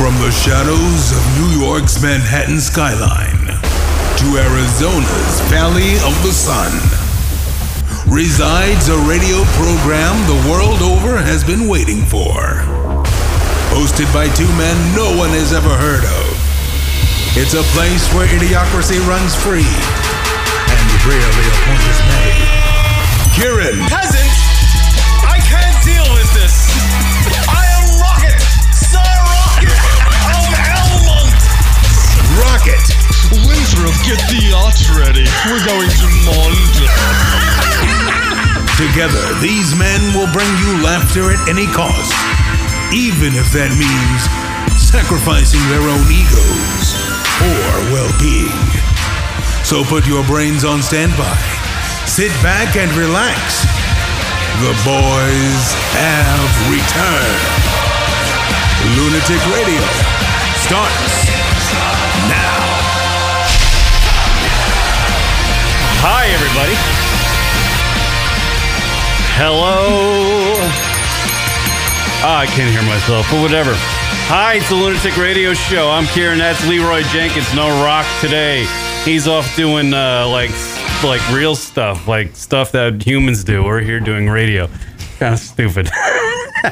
From the shadows of New York's Manhattan skyline to Arizona's Valley of the Sun resides a radio program the world over has been waiting for. Hosted by two men no one has ever heard of. It's a place where idiocracy runs free and rarely a point is made. Kieran, Peasant, Rocket, Winthrop, get the yacht ready. We're going to Mond. Together, these men will bring you laughter at any cost, even if that means sacrificing their own egos or well being. So put your brains on standby, sit back and relax. The boys have returned. Lunatic Radio starts Hi, everybody. Hello. Ah, I can't hear myself, but whatever. Hi, it's the Lunatic Radio Show. I'm Kieran. That's Leroy Jenkins. No rock today. He's off doing uh, like like real stuff, like stuff that humans do. We're here doing radio. Kind of stupid.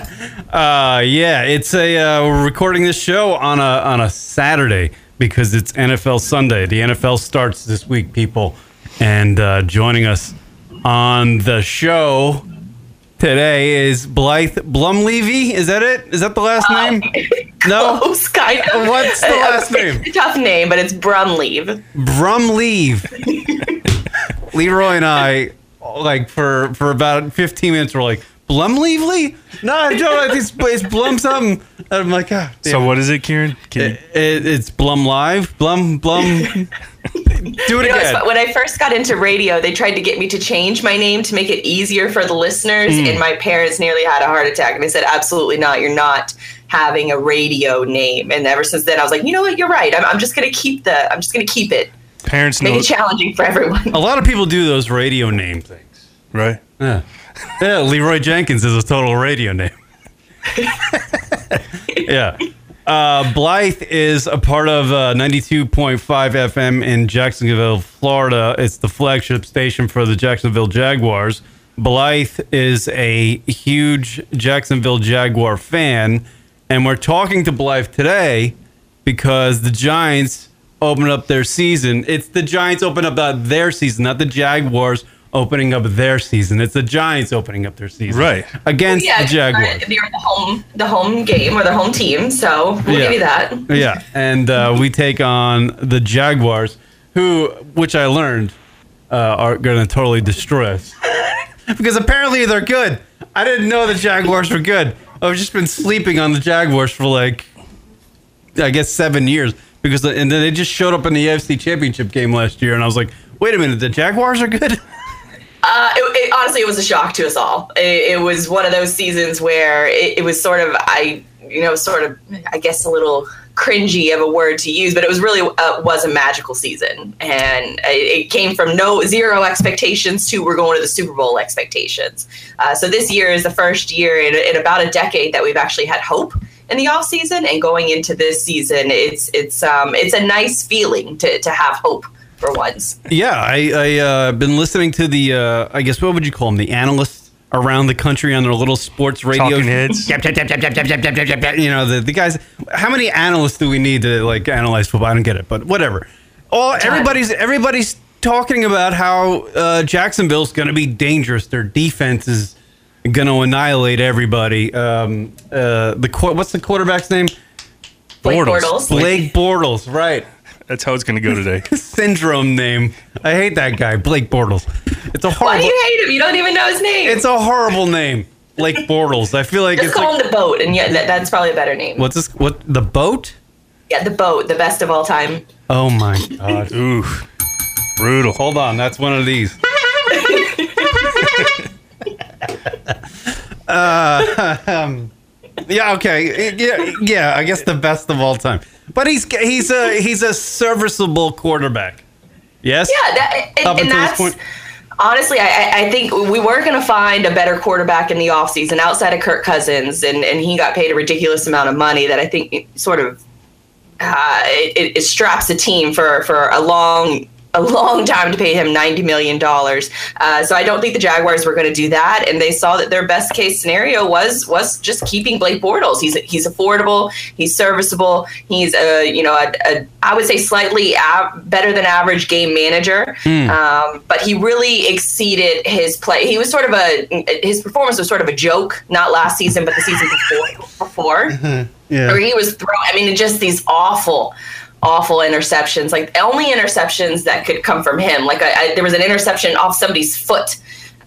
uh, yeah, it's a uh, we're recording this show on a on a Saturday because it's NFL Sunday. The NFL starts this week, people, and uh, joining us on the show today is Blythe Blumlevy. Is that it? Is that the last name? No. Close, kind of. What's the last name? Tough name, but it's Brumleave. Brumleve. Leroy and I, like for for about 15 minutes, were like Blumlevely. No, I don't. It's, it's Blum something. And I'm like, ah. So what is it, Kieran? Can It, it, it's Blum Live. Blum Blum. Do it You know, again. fu- when I first got into radio, they tried to get me to change my name to make it easier for the listeners, Hmm. and my parents nearly had a heart attack. And they said, "Absolutely not! You're not having a radio name." And ever since then, I was like, "You know what? You're right. I'm, I'm just gonna keep the. I'm just gonna keep it. parents Make know, it challenging for everyone." A lot of people do those radio name things. right? Yeah. Yeah, Leroy Jenkins is a total radio name. yeah. Uh, Blythe is a part of uh, 92.5 FM in Jacksonville, Florida. It's the flagship station for the Jacksonville Jaguars. Blythe is a huge Jacksonville Jaguar fan. And we're talking to Blythe today because the Giants open up their season. It's the Giants open up their season, not the Jaguars opening up their season. It's the Giants opening up their season. Right. Against yeah, the Jaguars. they're the home, the home game or the home team. So we'll Yeah. give you that. Yeah. And uh, we take on the Jaguars, who, which I learned, uh, are going to totally destroy us. because apparently they're good. I didn't know the Jaguars were good. I've just been sleeping on the Jaguars for like, I guess, seven years. Because and then they just showed up in the AFC Championship game last year, and I was like, wait a minute, the Jaguars are good. Uh, it, it, honestly, it was a shock to us all. It, it was one of those seasons where it, was sort of, I, you know, sort of, I guess, a little cringy of a word to use, but it was really uh, was a magical season, and it, it came from no zero expectations to we're going to the Super Bowl expectations. Uh, so this year is the first year in, in about a decade that we've actually had hope in the off season, and going into this season, it's it's um it's a nice feeling to to have hope for once. Yeah, I I uh, been listening to the uh, I guess what would you call them the analysts around the country on their little sports radio Talking heads. Yep, yep, yep, yep, yep, yep, yep, yep, yep, yep. You know the, the guys. How many analysts do we need to like analyze football? I don't get it, but whatever. All everybody's everybody's talking about how uh, Jacksonville's going to be dangerous. Their defense is going to annihilate everybody. Um, uh, the what's the quarterback's name? Blake Bortles. Bortles. Blake Bortles, right? That's how it's going to go today. Syndrome name. I hate that guy, Blake Bortles. It's a horrible. Why horrible. do you hate him? You don't even know his name. It's a horrible name, Blake Bortles. I feel like Just it's call like him the boat, and yeah, that, that's probably a better name. what's this? What the boat? Yeah, the boat, the best of all time. Oh my god! Ooh, brutal. Hold on, that's one of these. uh, um, yeah, okay, yeah, yeah. I guess the best of all time. But he's he's a he's a serviceable quarterback. Yes. Yeah, that, and, Up and that's point. honestly, I, I- think we weren't going to find a better quarterback in the offseason outside of Kirk Cousins, and, and he got paid a ridiculous amount of money that I think sort of uh, it, it straps the team for for a long a long time to pay him ninety million dollars. Uh, so I don't think the Jaguars were going to do that, and they saw that their best case scenario was was just keeping Blake Bortles. He's he's affordable, he's serviceable, he's a you know a, a I would say slightly av- better than average game manager, um, but he really exceeded his play. He was sort of a his performance was sort of a joke, not last season, but the season before. before Yeah. or he was throwing. I mean, just these awful, awful interceptions. Like only interceptions that could come from him. Like I, I, there was an interception off somebody's foot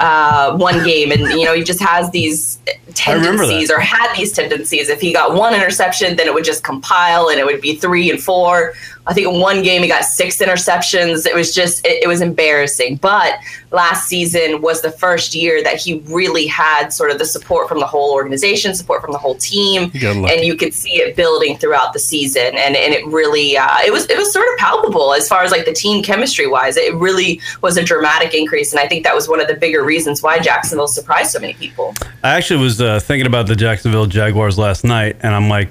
uh, one game, and you know he just has these tendencies or had these tendencies. If he got one interception, then it would just compile and it would be three and four. I think in one game he got six interceptions. It was just it, it was embarrassing. But last season was the first year that he really had sort of the support from the whole organization, support from the whole team, and you could see it building throughout the season. And and it really uh, it was it was sort of palpable as far as like the team chemistry wise. It really was a dramatic increase, and I think that was one of the bigger reasons why Jacksonville surprised so many people. I actually was uh, thinking about the Jacksonville Jaguars last night, and I'm like,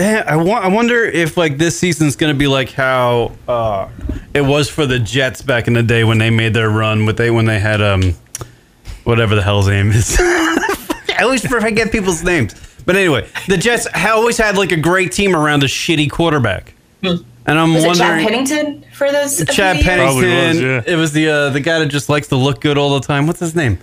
I, wa- I wonder if like this season's going to be like how uh, it was for the Jets back in the day when they made their run with they when they had um whatever the hell's name is. I always forget people's names. But anyway, the Jets ha- always had like a great team around a shitty quarterback. And I'm Hmm. Was it Chad wondering Pennington for those? Chad few years? Probably was, Pennington. yeah. It was the uh, the guy that just likes to look good all the time. What's his name?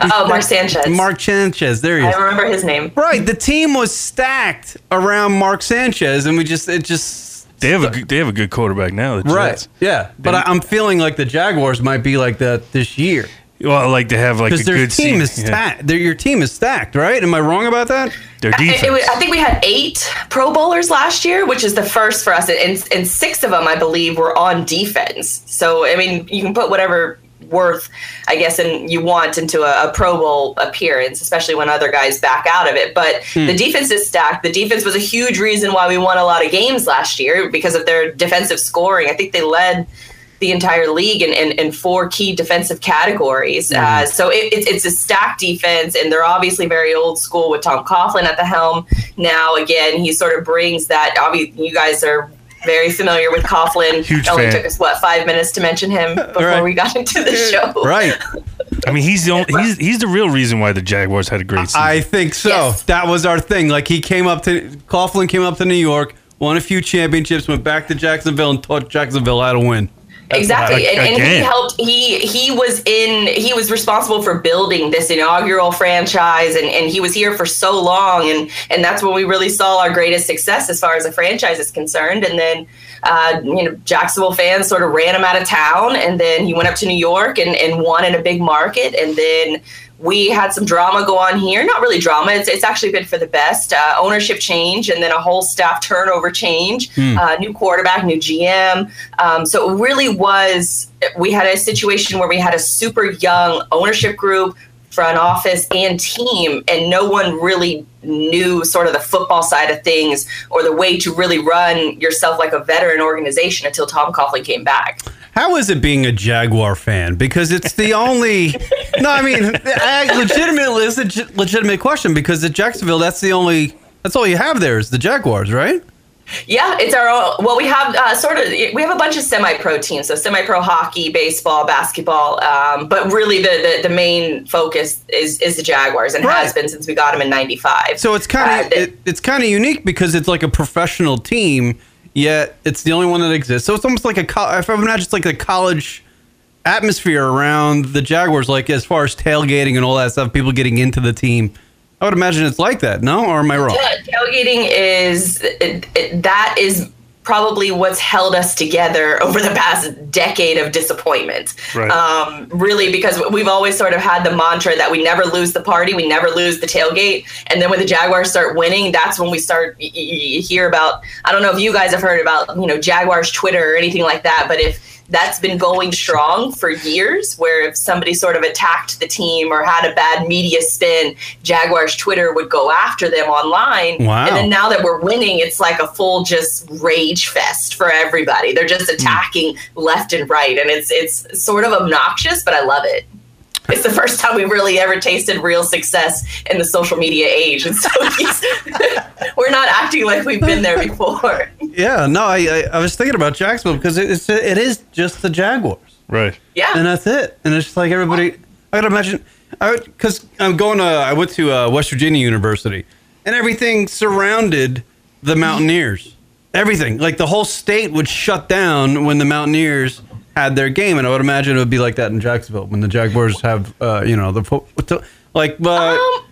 Oh, Mark Sanchez. Mark Sanchez. There he is. I is. remember his name. Right, the team was stacked around Mark Sanchez, and we just it just They have a good, they have a good quarterback now. The right, Jets. yeah. But I, I'm feeling like the Jaguars might be like that this year Well, I like to have like a their good team season. is Yeah. stacked. Their Your team is stacked, right? Am I wrong about that? Their I- defense. It was, I think we had eight Pro Bowlers last year, which is the first for us, and, and six of them, I believe, were on defense. So, I mean, you can put whatever worth, I guess, and you want into a, a Pro Bowl appearance, especially when other guys back out of it. But the defense is stacked. The defense was a huge reason why we won a lot of games last year because of their defensive scoring. I think they led the entire league in, in, in four key defensive categories. Uh, so it, it's it's a stacked defense, and they're obviously very old school with Tom Coughlin at the helm. Now, again, he sort of brings that. Obviously, you guys are very familiar with Coughlin. Huge it only fan. took us what five minutes to mention him before Right. we got into the show. Right. I mean, he's the only, he's he's the real reason why the Jaguars had a great season. I think so. Yes. That was our thing. Like he came up to Coughlin came up to New York, won a few championships, went back to Jacksonville, and taught Jacksonville how to win. Exactly Ag- and, and he helped he he was in he was responsible for building this inaugural franchise and, and he was here for so long and and that's when we really saw our greatest success as far as the franchise is concerned and then uh, you know jacksonville fans sort of ran him out of town and then he went up to new york and, and won in a big market and then we had some drama go on here. Not really drama. It's, it's actually been for the best. Uh, ownership change and then a whole staff turnover change. Uh, new quarterback, new GM. Um, so it really was. We had a situation where we had a super young ownership group, front office, and team, and no one really knew sort of the football side of things or the way to really run yourself like a veteran organization until Tom Coughlin came back. How is it being a Jaguar fan? Because it's the only. no, I mean, I, legitimately, it's a legitimate question because at Jacksonville, that's the only. That's all you have there is the Jaguars, right? Yeah, it's our own. Well, we have uh, sort of we have a bunch of semi-pro teams, so semi-pro hockey, baseball, basketball. Um, but really, the, the the main focus is is the Jaguars and Right. has been since we got them in '95. So it's kind of Uh, it, it's kind of unique because it's like a professional team, yet it's the only one that exists. So it's almost like a if I imagine it's like a college atmosphere around the Jaguars, like as far as tailgating and all that stuff, people getting into the team. I would imagine it's like that. No, or am I wrong? Yeah, tailgating is it, it, that is probably what's held us together over the past decade of disappointment. Right. Um, really, because we've always sort of had the mantra that we never lose the party, we never lose the tailgate, and then when the Jaguars start winning, that's when we start. y- y- You hear about. I don't know if you guys have heard about you know Jaguars Twitter or anything like that, but if that's been going strong for years where if somebody sort of attacked the team or had a bad media spin jaguars twitter would go after them online. Wow. and then now that we're winning it's like a full just rage fest for everybody. They're just hmm. attacking left and right and it's it's sort of obnoxious but i love it it's the first time we really ever tasted real success in the social media age, and so he's, we're not acting like we've been there before. Yeah, no, I, I I was thinking about Jacksonville because it's it is just the Jaguars. Right. Yeah, and that's it. And it's just like everybody. I gotta imagine, I because I'm going to. I went to uh, West Virginia University, and everything surrounded the Mountaineers. Everything, like the whole state, would shut down when the Mountaineers had their game, and I would imagine it would be like that in Jacksonville when the Jaguars have, uh, you know, the like. but. Um,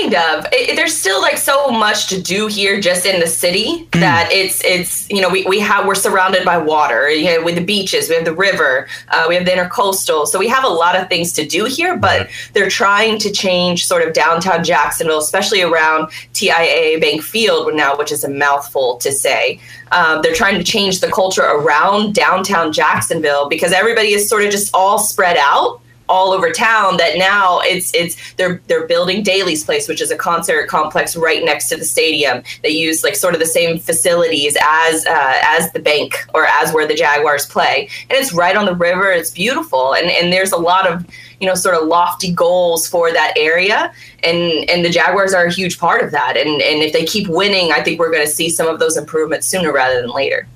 kind of. It, there's still like so much to do here, just in the city, that it's it's you know we, we have we're surrounded by water. You know, with the beaches, we have the river, uh, we have the intercoastal, so we have a lot of things to do here. But they're trying to change sort of downtown Jacksonville, especially around TIAA Bank Field now, which is a mouthful to say. Um, they're trying to change the culture around downtown Jacksonville because everybody is sort of just all spread out all over town that now it's it's they're they're building Daily's Place, which is a concert complex right next to the stadium. They use like sort of the same facilities as uh, as the bank or as where the Jaguars play, and it's right on the river. It's beautiful, and and there's a lot of you know sort of lofty goals for that area, and and the Jaguars are a huge part of that. And and if they keep winning, I think we're going to see some of those improvements sooner rather than later.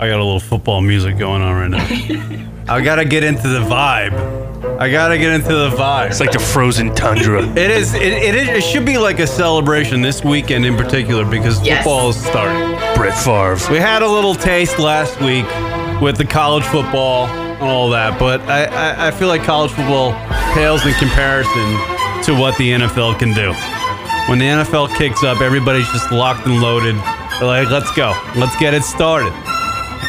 I got a little football music going on right now. I gotta get into the vibe. I gotta get into the vibe. It's like the frozen tundra. It is. It, it is. It should be like a celebration this weekend in particular because Yes. football is starting. Brett Favre. We had a little taste last week with the college football and all that, but I, I, I feel like college football pales in comparison to what the NFL can do. When the NFL kicks up, everybody's just locked and loaded. They're like, let's go. Let's get it started.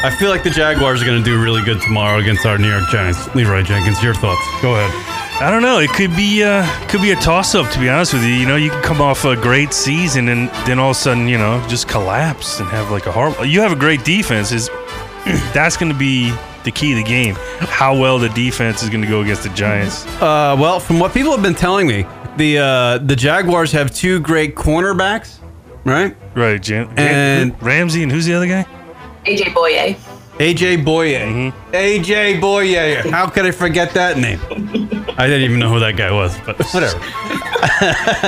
I feel like the Jaguars are going to do really good tomorrow against our New York Giants. Leroy Jenkins, your thoughts? Go ahead. I don't know. It could be uh, could be a toss up. To be honest with you, you know, you can come off a great season and then all of a sudden, you know, just collapse and have like a horrible. You have a great defense. Is that's going to be the key to the game? How well the defense is going to go against the Giants? Uh, well, from what people have been telling me, the uh, the Jaguars have two great cornerbacks, right? Right, Jan- Jan- And- Ramsey and who's the other guy? AJ Bouye. AJ Bouye. AJ Bouye. How could I forget that name? I didn't even know who that guy was, but whatever.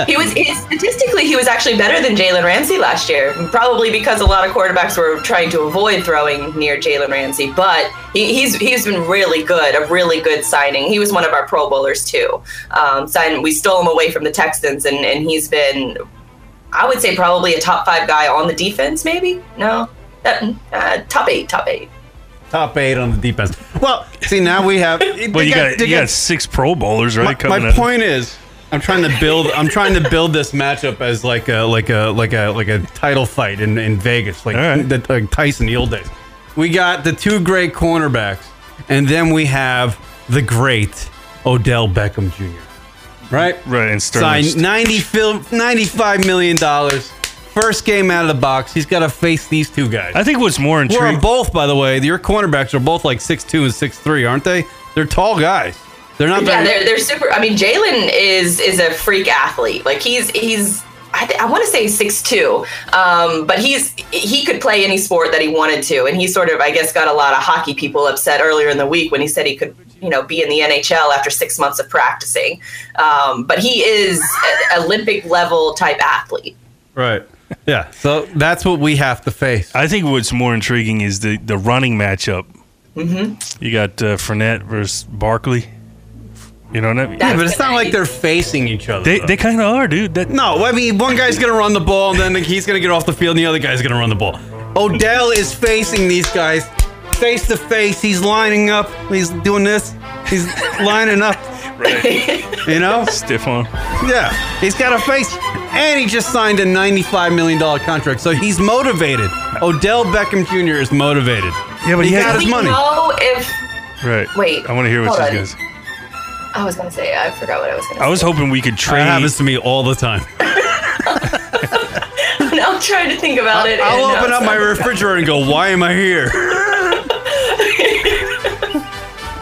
He was he, statistically he was actually better than Jalen Ramsey last year, probably because a lot of quarterbacks were trying to avoid throwing near Jalen Ramsey. But he, he's he's been really good, a really good signing. He was one of our Pro Bowlers too. Um, signed, we stole him away from the Texans, and and he's been, I would say, probably a top five guy on the defense. Maybe no, uh, uh, top eight, top eight. Top eight on the defense. Well, see now we have. Well, you got you got six Pro Bowlers, right? my, coming my out. point is I'm trying to build I'm trying to build this matchup as like a like a like a like a title fight in, in Vegas like, All right. the, like Tyson the old days. We got the two great cornerbacks and then we have the great Odell Beckham Jr. Right? Right, and Sterling. Signed 90 fil- 95 million dollars. First game out of the box. He's got to face these two guys. I think what's more Who are intriguing. both, by the way, your cornerbacks are both like 6'2 and 6'3, aren't they? They're tall guys. They're not Yeah, very they're they're super. I mean, Jalen is is a freak athlete. Like he's he's. I, th- I want to say six two, um, but he's he could play any sport that he wanted to, and he sort of I guess got a lot of hockey people upset earlier in the week when he said he could you know be in the NHL after six months of practicing. Um, but he is an Olympic level type athlete. Right. Yeah. So that's what we have to face. I think what's more intriguing is the the running matchup. Mm-hmm. You got uh, Fournette versus Barkley. You know what I mean? Yeah, but it's not like they're facing each other. They though. they kind of are, dude. That no, I mean, one guy's going to run the ball, and then he's going to get off the field, and the other guy's going to run the ball. Odell is facing these guys face to face. He's lining up. He's doing this. He's lining up. You know? stiff on. Yeah. He's got a face. And he just signed a $95 million contract. So he's motivated. Odell Beckham Jr. is motivated. Yeah, but he he got had- his we money. know if Right. Wait, I want to hear what hold you on. guys. I was gonna say I forgot what I was gonna. I was hoping we could That trade. happens to me all the time. I'm trying to think about it. I'll open up my refrigerator and go, why am I here?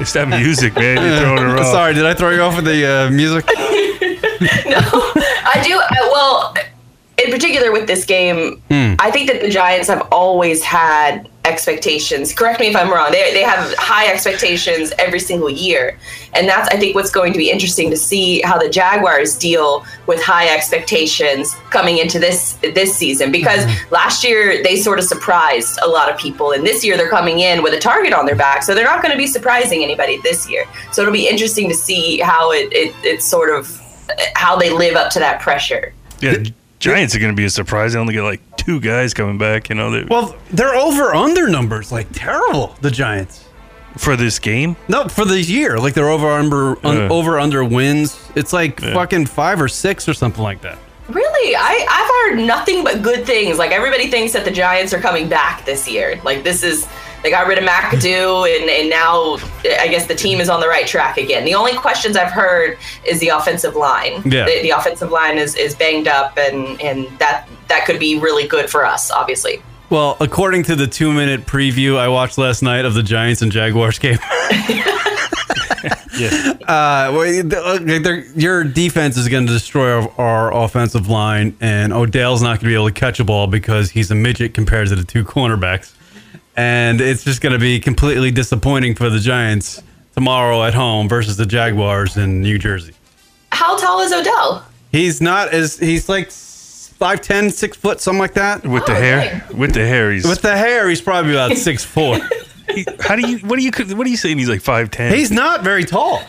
It's that music, man. You're throwing it off. Sorry, did I throw you off with the uh, music? No, I do. I, well, in particular with this game, Hmm. I think that the Giants have always had expectations. Correct me if I'm wrong. They, they have high expectations every single year. And that's, I think, what's going to be interesting to see how the Jaguars deal with high expectations coming into this this season. Because mm-hmm. last year they sort of surprised a lot of people. And this year they're coming in with a target on their back. So they're not going to be surprising anybody this year. So it'll be interesting to see how it, it it's sort of how they live up to that pressure. Yeah, Giants are going to be a surprise. They only get like two guys coming back. You know, Well, they're over under numbers like terrible. The Giants. for this game. No, for the year, like they're over under un, Yeah. over under wins. It's like fucking five or six or something like that. Really, I I've heard nothing but good things. Like everybody thinks that the Giants are coming back this year. Like this is they got rid of McAdoo, and and now I guess the team is on the right track again. The only questions I've heard is the offensive line. Yeah. the, the offensive line is is banged up, and and that that could be really good for us, obviously. Well, according to the two minute preview I watched last night of the Giants and Jaguars game, Yeah, uh, well, they're- they're- your defense is going to destroy our, our offensive line, and Odell's not going to be able to catch a ball because he's a midget compared to the two cornerbacks. And it's just going to be completely disappointing for the Giants tomorrow at home versus the Jaguars in New Jersey. How tall is Odell? He's not as he's like 5'10, 6 foot, something like that. with the Oh, hair, with the hair, he's. With the hair, he's probably about six foot. he- how do you? What do you? What are you saying? He's like five ten. He's not very tall.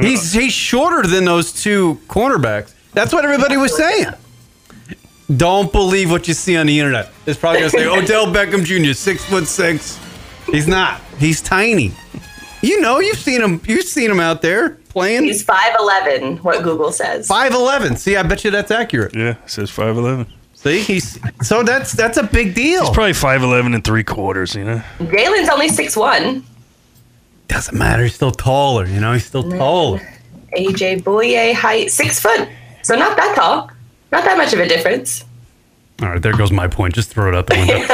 He's he's shorter than those two cornerbacks. That's what everybody was saying. Don't believe what you see on the internet. It's probably gonna say Odell Beckham Jr. six foot six. He's not. He's tiny. You know, you've seen him. You've seen him out there playing. He's five eleven. What Google says. Five eleven. See, I bet you that's accurate. Yeah, it says five eleven. See, he's so that's that's a big deal. He's probably five eleven and three quarters. You know. Jalen's only six one. Doesn't matter. He's still taller. You know, he's still taller. AJ Bouye height six foot. So not that tall. Not that much of a difference. All right, there goes my point. Just throw it out the window.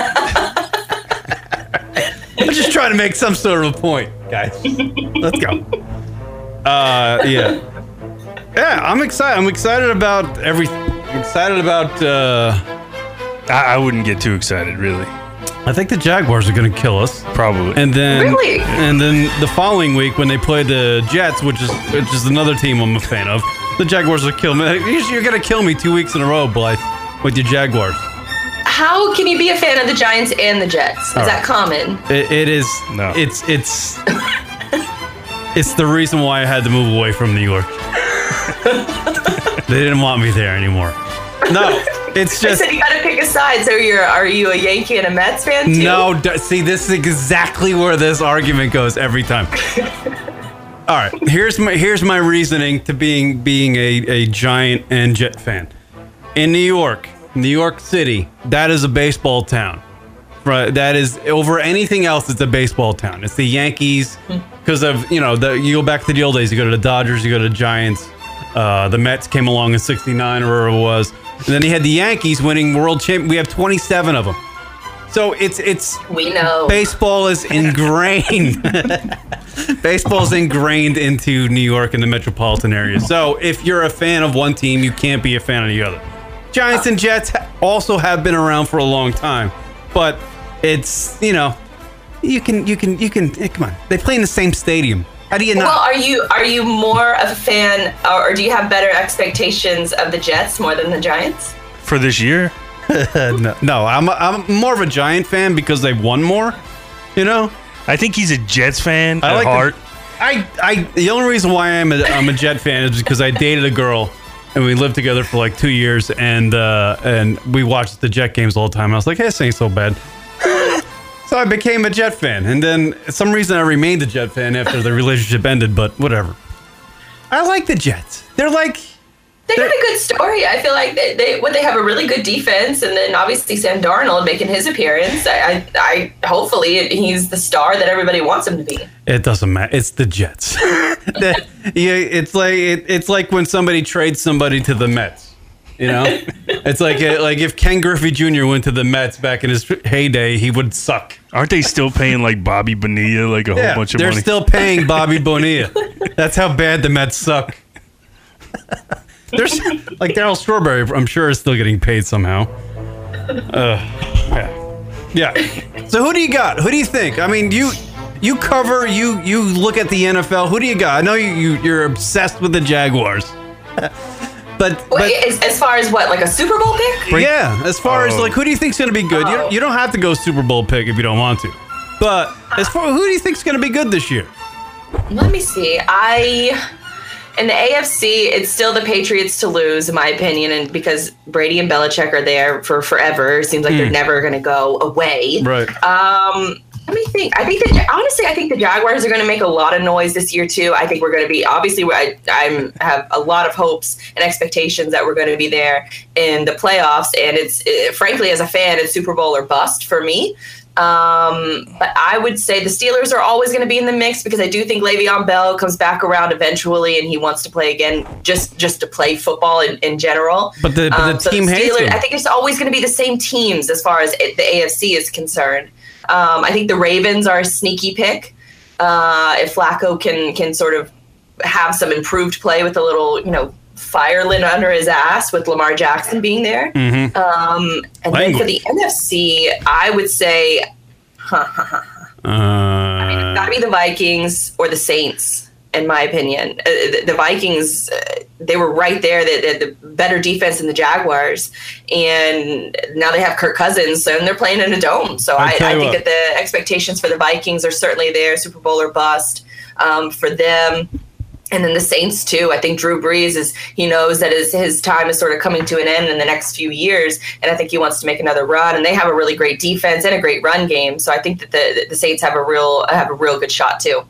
I'm just trying to make some sort of a point, guys. Let's go. Uh, yeah, yeah. I'm excited. I'm excited about every. Excited about. uh I, I wouldn't get too excited, really. I think the Jaguars are going to kill us, Probably. and then Really? and then the following week when they play the Jets, which is which is another team I'm a fan of, the Jaguars will kill me. You're going to kill me two weeks in a row, Blythe, with your Jaguars. How can you be a fan of the Giants and the Jets? Is All that common? It, it is. No. It's it's it's the reason why I had to move away from New York. they didn't want me there anymore. No, it's I just said you got to pick a side. So you're are you a Yankee and a Mets fan too? no. d- See, this is exactly where this argument goes every time. All right, here's my here's my reasoning to being being a, a giant and Jet fan. In New York, New York City, that is a baseball town. Right, that is over anything else. It's a baseball town. It's the Yankees because of you know the you go back to the old days. You go to the Dodgers, you go to the Giants. Uh, the Mets came along in '69 or whatever it was, and then you had the Yankees winning world champ. We have 27 of them. So it's it's We know. baseball is ingrained. baseball is ingrained into New York and the metropolitan area. So if you're a fan of one team, you can't be a fan of the other. Giants and Jets also have been around for a long time, but it's you know you can you can you can eh, come on. They play in the same stadium. How do you know? Well, are you are you more of a fan, or, or do you have better expectations of the Jets more than the Giants? For this year, no, no, I'm a, I'm more of a Giant fan because they've won more. You know, I think he's a Jets fan I at like the- heart. I, I the only reason why I'm a, I'm a Jet fan is because I dated a girl and we lived together for like two years and uh, and we watched the Jet games all the time. And I was like, hey, this ain't so bad. so I became a Jet fan, and then some reason I remained a Jet fan after the relationship ended. But whatever. I like the Jets. They're like They got a good story. I feel like they, they what they have a really good defense, and then obviously Sam Darnold making his appearance. I, I, I hopefully he's the star that everybody wants him to be. It doesn't matter. It's the Jets. The- yeah, it's like it, it's like when somebody trades somebody to the Mets. You know, it's like uh, like if Ken Griffey Jr. went to the Mets back in his heyday, he would suck. Aren't they still paying like Bobby Bonilla like a whole bunch of money? they're still paying Bobby Bonilla. That's how bad the Mets suck. There's like Darryl Strawberry. I'm sure is still getting paid somehow. Uh, yeah. Yeah. So who do you got? Who do you think? I mean, you you cover you you look at the NFL. Who do you got? I know you, you you're obsessed with the Jaguars. but Wait, but as, as far as what, like a Super Bowl pick? yeah, as far as Oh. like who do you think's going to be good? You, Oh. don't, you don't have to go Super Bowl pick if you don't want to. But as far who do you think's going to be good this year? Let me see. I in the AFC, it's still the Patriots to lose, in my opinion, and because Brady and Belichick are there for forever, it seems like they're never going to go away. Right. Um, let me think. I think that honestly, I think the Jaguars are going to make a lot of noise this year too. I think we're going to be obviously. I I'm have a lot of hopes and expectations that we're going to be there in the playoffs, and it's eh, frankly as a fan, it's Super Bowl or bust for me. Um, but I would say the Steelers are always going to be in the mix because I do think Le'Veon Bell comes back around eventually, and he wants to play again, just just to play football in, in general. But the- but the Um, so team hates Steelers- him. I think it's always going to be the same teams as far as it, the AFC is concerned. Um, I think the Ravens are a sneaky pick. Uh, if Flacco can can sort of have some improved play with a little, you know, fire lit under his ass with Lamar Jackson being there. Mm-hmm. Um, and then for the NFC, I would say Uh, it gotta be the Vikings or the Saints, in my opinion. Uh, the, the Vikings, uh, they were right there. They, the better defense than the Jaguars, and now they have Kirk Cousins, so and they're playing in a dome. So I I, I think that the expectations for the Vikings are certainly there, Super Bowl or bust um, for them. And then the Saints too. I think Drew Brees is he knows that his his time is sort of coming to an end in the next few years, and I think he wants to make another run. And they have a really great defense and a great run game, so I think that the the Saints have a real have a real good shot too.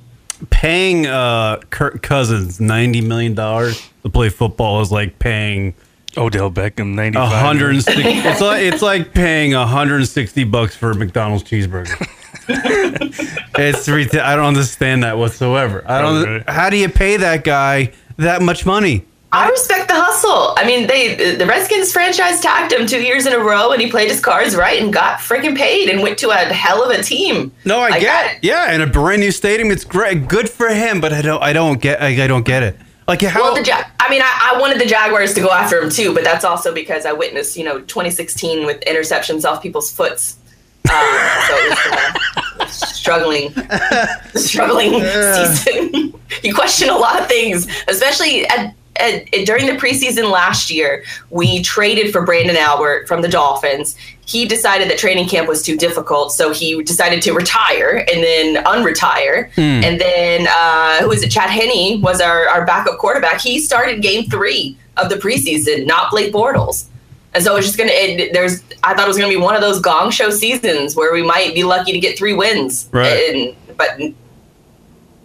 paying uh, Kirk Cousins ninety million dollars to play football is like paying Odell Beckham, 95. hundred and sixty. It's like it's like paying hundred and sixty bucks for a McDonald's cheeseburger. it's reta- I don't understand that whatsoever. I don't. Okay. How do you pay that guy that much money? I respect the hustle. I mean, they the Redskins franchise tagged him two years in a row, and he played his cards right and got freaking paid and went to a hell of a team. No, I Like get it. Yeah, in a brand new stadium, it's great, good for him. But I don't. I don't get. I, I don't get it. Like how? Well, the ja- I mean, I, I wanted the Jaguars to go after him too, but that's also because I witnessed, you know, 2016 with interceptions off people's foots. Um, so it was uh, struggling, struggling season. you question a lot of things, especially at, at, during the preseason last year. We traded for Branden Albert from the Dolphins. He decided that training camp was too difficult, so he decided to retire and then unretire. And then uh, who is it? Chad Henne was our, our backup quarterback. He started game three of the preseason, not Blake Bortles. And so it's just gonna. It, there's. I thought it was gonna be one of those gong show seasons where we might be lucky to get three wins. Right. And, but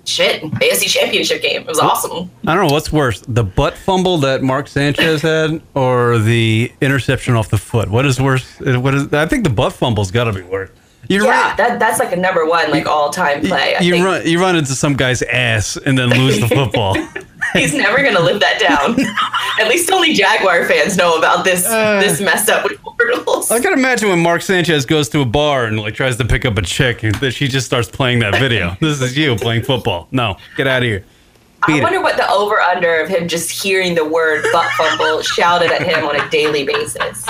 shit, AFC Championship game. It was awesome. I don't know what's worse, the butt fumble that Mark Sanchez had, or the interception off the foot. What is worse? What is? I think the butt fumble's got to be worse. You Yeah, run, that that's like a number one, like all time play. I you run, you run into some guy's ass and then lose the football. he's never gonna live that down. At least only Jaguar fans know about this uh. this mess up with Bortles. I can imagine when Mark Sanchez goes to a bar and like tries to pick up a chick, and that she just starts playing that video. this is you playing football. No, get out of here. I Beat it. wonder what the over under of him just hearing the word butt fumble shouted at him on a daily basis.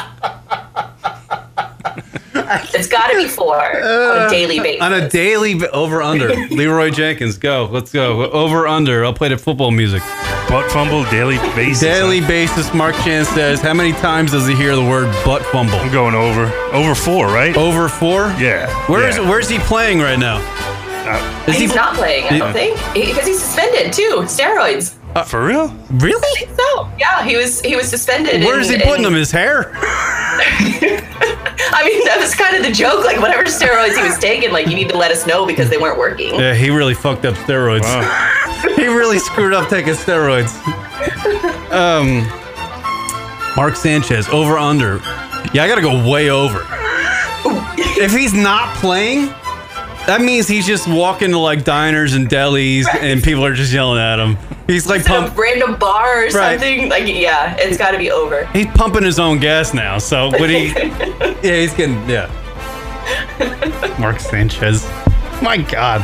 It's got to be four on a daily basis. On a daily b- over under. Leroy Jenkins, go. Let's go. Over under. I'll play the football music. Butt fumble, daily basis. Daily basis, Mark Sanchez, how many times does he hear the word butt fumble? I'm going over. Over four, right? Over four? Yeah. Where's yeah. Where's he playing right now? Uh, Is he he's not playing, I don't think, because he's suspended too. Steroids. for real? really? So yeah, he was he was suspended. Where is he putting and- them? His hair? I mean, that was kind of the joke. Like whatever steroids he was taking, like you need to let us know because they weren't working. Yeah, he really fucked up steroids. Wow. he really screwed up taking steroids. Um, Mark Sanchez over under. Yeah, I gotta go way over. If he's not playing, that means he's just walking to like diners and delis, and people are just yelling at him. He's like a random bar or Right. something? Like yeah, it's got to be over. He's pumping his own gas now. So what he? yeah, he's getting yeah. Mark Sanchez. My God.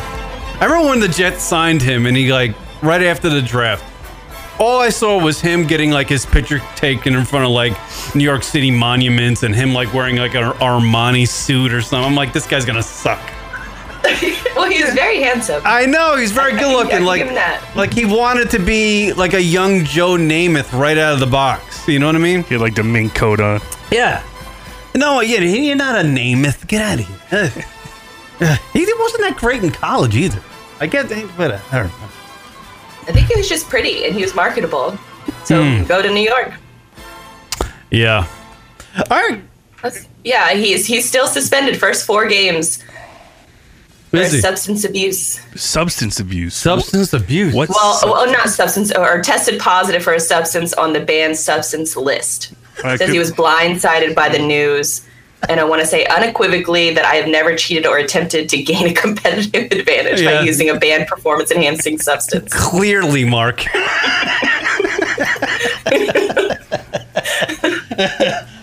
I remember when the Jets signed him, and he like right after the draft, all I saw was him getting like his picture taken in front of like New York City monuments and him like wearing like an Armani suit or something. I'm like, this guy's gonna suck. Well, he was very handsome. I know he's very good looking. give Like, him that. like he wanted to be like a young Joe Namath right out of the box. You know what I mean? He had like the mink coat on. Yeah. No, yeah, he- you're not a Namath. Get out of here. Ugh. Ugh. he wasn't that great in college either. I get that, but uh, I don't know. I think he was just pretty and he was marketable. So Hmm. go to New York. Yeah. All right. That's- yeah, he's he's still suspended first four games for Is substance abuse. Substance abuse. Substance abuse. What's Well, well, not substance or tested positive for a substance on the banned substance list. I Says could- he was blindsided by the news. And I want to say unequivocally that I have never cheated or attempted to gain a competitive advantage Yeah. by using a banned performance enhancing substance. Clearly, Mark.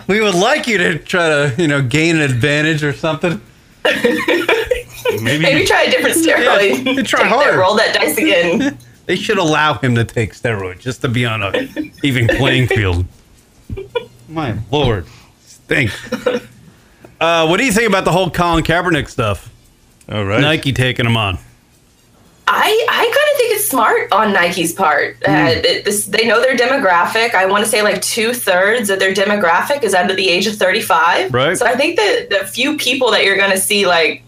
we would like you to try to, you know, gain an advantage or something. maybe, Maybe try a different steroid. Yeah, try Take that- roll that dice again. They should allow him to take steroids just to be on a even playing field. My lord, stink. Uh, what do you think about the whole Colin Kaepernick stuff? All right. Nike taking him on. I, I kind of think it's smart on Nike's part. Hmm. Uh, it- this, they know their demographic. I want to say like two thirds of their demographic is under the age of 35. Right. So I think that the few people that you're going to see like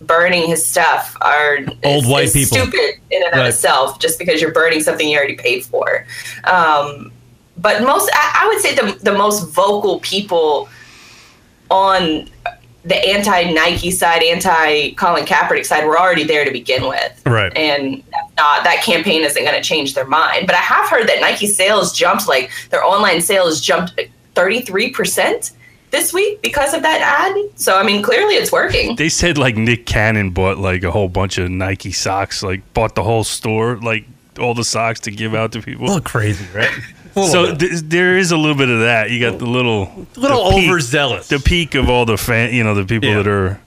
burning his stuff are Old is- white is people. stupid in and Right. of itself just because you're burning something you already paid for. Um, but most, I, I would say the, the most vocal people on the anti Nike side, anti Colin Kaepernick side were already there to begin with. Right. And uh, that campaign isn't going to change their mind. But I have heard that Nike sales jumped, like their online sales jumped 33% this week because of that ad. So, I mean, clearly it's working. They said like Nick Cannon bought like a whole bunch of Nike socks, like bought the whole store, like all the socks to give out to people. A little crazy, right? so th- there is a little bit of that. You got the little, a little the peak- overzealous. the peak of all the fan, you know, the people Yeah. that are.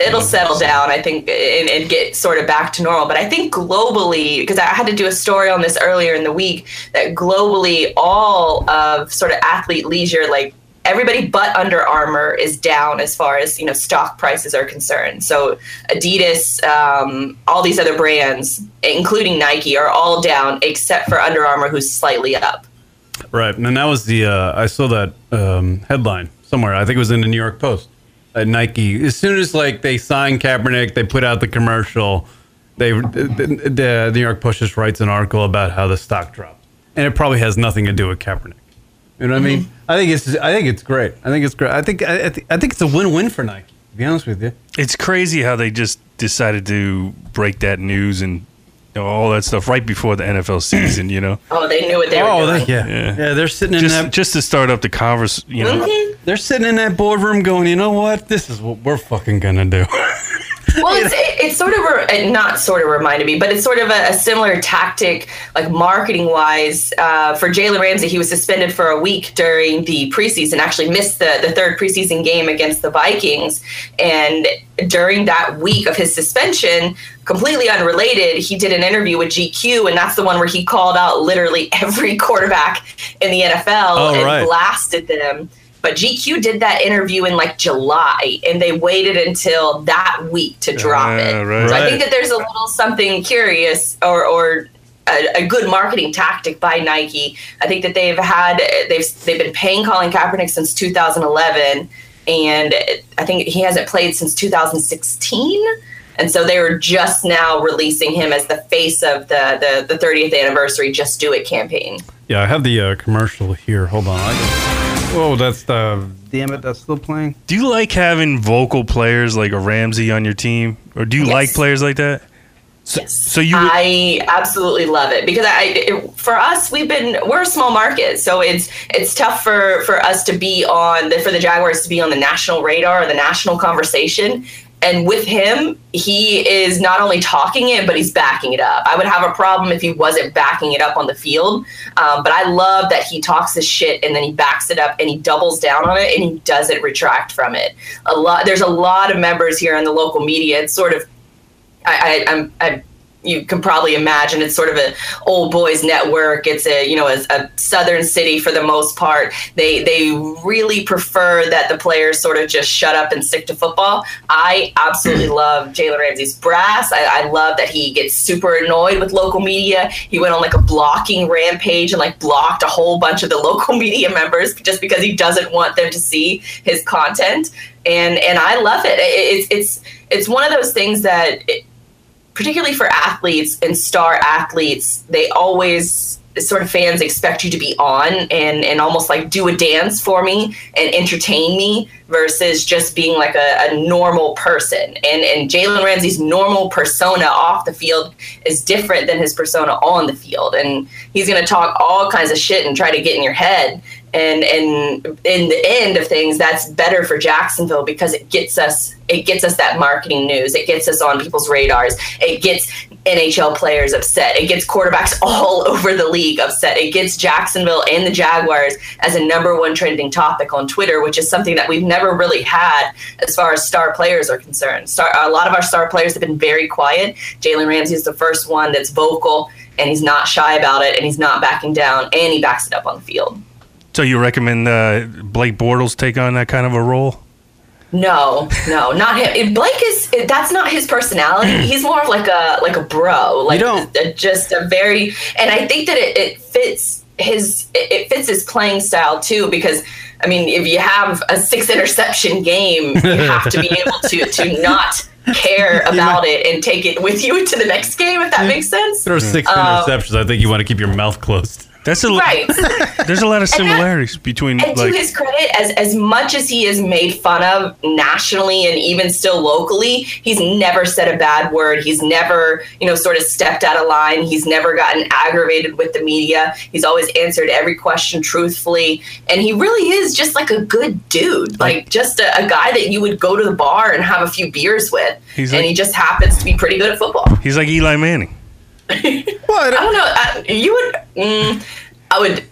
it'll settle down, I think, and, and get sort of back to normal. But I think globally, because I had to do a story on this earlier in the week, that globally, all of sort of athlete leisure, like everybody but Under Armour, is down as far as you know stock prices are concerned. So Adidas, um, all these other brands, including Nike, are all down except for Under Armour, who's slightly up. Right, and that was the uh, I saw that um, headline somewhere. I think it was in the New York Post. At Nike, as soon as like they signed Kaepernick, they put out the commercial. They the, the New York Post just writes an article about how the stock dropped, and it probably has nothing to do with Kaepernick. You know what I mean? I think it's I think it's great. I think it's great. I think I, I, think, I think it's a win-win for Nike. To be honest with you, It's crazy how they just decided to break that news and all that stuff right before the NFL season. You know, Oh, they knew what they were oh doing. they, yeah. Yeah. yeah, They're sitting in just that just to start up the converse. You know, Mhm. they're sitting in that boardroom going, you know what? This is what we're fucking gonna do. Well, it's, it, it's sort of not sort of reminded me, but it's sort of a, a similar tactic, like marketing wise, uh, for Jalen Ramsey. He was suspended for a week during the preseason, actually missed the, the third preseason game against the Vikings. And during that week of his suspension, completely unrelated, he did an interview with GQ, and that's the one where he called out literally every quarterback in the NFL Oh, and right. blasted them. But GQ did that interview in like July, and they waited until that week to drop Ah, it. right. So I think that there's a little something curious or, or a, a good marketing tactic by Nike. I think that they've had they've they've been paying Colin Kaepernick since 2011, and I think he hasn't played since 2016. And so they were just now releasing him as the face of the the, the 30th anniversary Just Do It campaign. Yeah, I have the uh, commercial here. Hold on. I oh, that's the. Damn it, that's still playing. do you like having vocal players like a Ramsey on your team, or do you Yes. like players like that? Yes. So you would- I absolutely love it because I it, for us we've been we're a small market so it's it's tough for for us to be on the for the Jaguars to be on the national radar or the national conversation and with him he is not only talking it but he's backing it up. I would have a problem if he wasn't backing it up on the field um, but I love that he talks his shit and then he backs it up and he doubles down on it and he doesn't retract from it. A lot there's a lot of members here in the local media. It's sort of I, I, I'm, I you can probably imagine it's sort of an old boys network. It's a you know a, a southern city for the most part. They they really prefer that the players sort of just shut up and stick to football. I absolutely hmm. love Jalen Ramsey's brass. I, I love that he gets super annoyed with local media. He went on like a blocking rampage and like blocked a whole bunch of the local media members just because he doesn't want them to see his content. And and I love it. It- It's it's it's one of those things that. It, particularly for athletes and star athletes, they always sort of fans expect you to be on and and almost like do a dance for me and entertain me versus just being like a, a normal person. And and Jalen Ramsey's normal persona off the field is different than his persona on the field. And he's gonna talk all kinds of shit and try to get in your head. And in the end of things, that's better for Jacksonville because it gets us it gets us that marketing news. It gets us on people's radars. It gets NFL players upset. It gets quarterbacks all over the league upset. It gets Jacksonville and the Jaguars as a number one trending topic on Twitter, which is something that we've never really had as far as star players are concerned. Star, a lot of our star players have been very quiet. Jalen Ramsey is the first one that's vocal, and he's not shy about it, and he's not backing down, and he backs it up on the field. So you recommend uh, Blake Bortles take on that kind of a role? No, no, not him. Blake is that's not his personality. He's more of like a like a bro, like don't- a- just a very. And I think that it, it fits his it it fits his playing style too because. I mean, if you have a six interception game, you have to be able to to not care about it and take it with you to the next game. If that makes sense, There are six Uh, interceptions. I think you want to keep your mouth closed. That's a right? There's a lot of that- similarities between And like to his credit, as as much as he is made fun of nationally and even still locally, he's never said a bad word. He's never, you know, sort of stepped out of line. He's never gotten aggravated with the media. He's always answered every question truthfully, and he really is just like a good dude, like just a, a guy that you would go to the bar and have a few beers with. And like- he just happens to be pretty good at football. he's like Eli Manning. I don't know. I, you would. Mm, I would.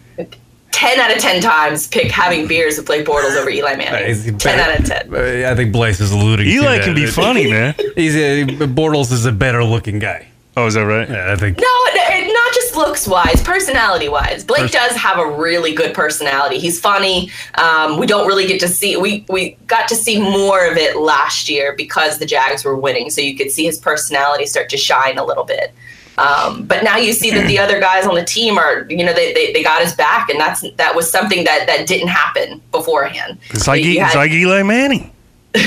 Ten out of ten times pick having beers with Blake Bortles over Eli Manning. ten out of ten. Uh, I think Blaze is alluding to Eli that. can be funny, man. He's a, Bortles is a better looking guy. Oh, is that right? Yeah, I think. No, it- it- not just looks wise, personality wise. Blake does have a really good personality. He's funny. Um, we don't really get to see we we got to see more of it last year because the Jags were winning, so you could see his personality start to shine a little bit. Um, but now you see that the other guys on the team are, you know, they, they, they got his back, and that's that was something that that didn't happen beforehand. It's like had- it's like Eli Manning.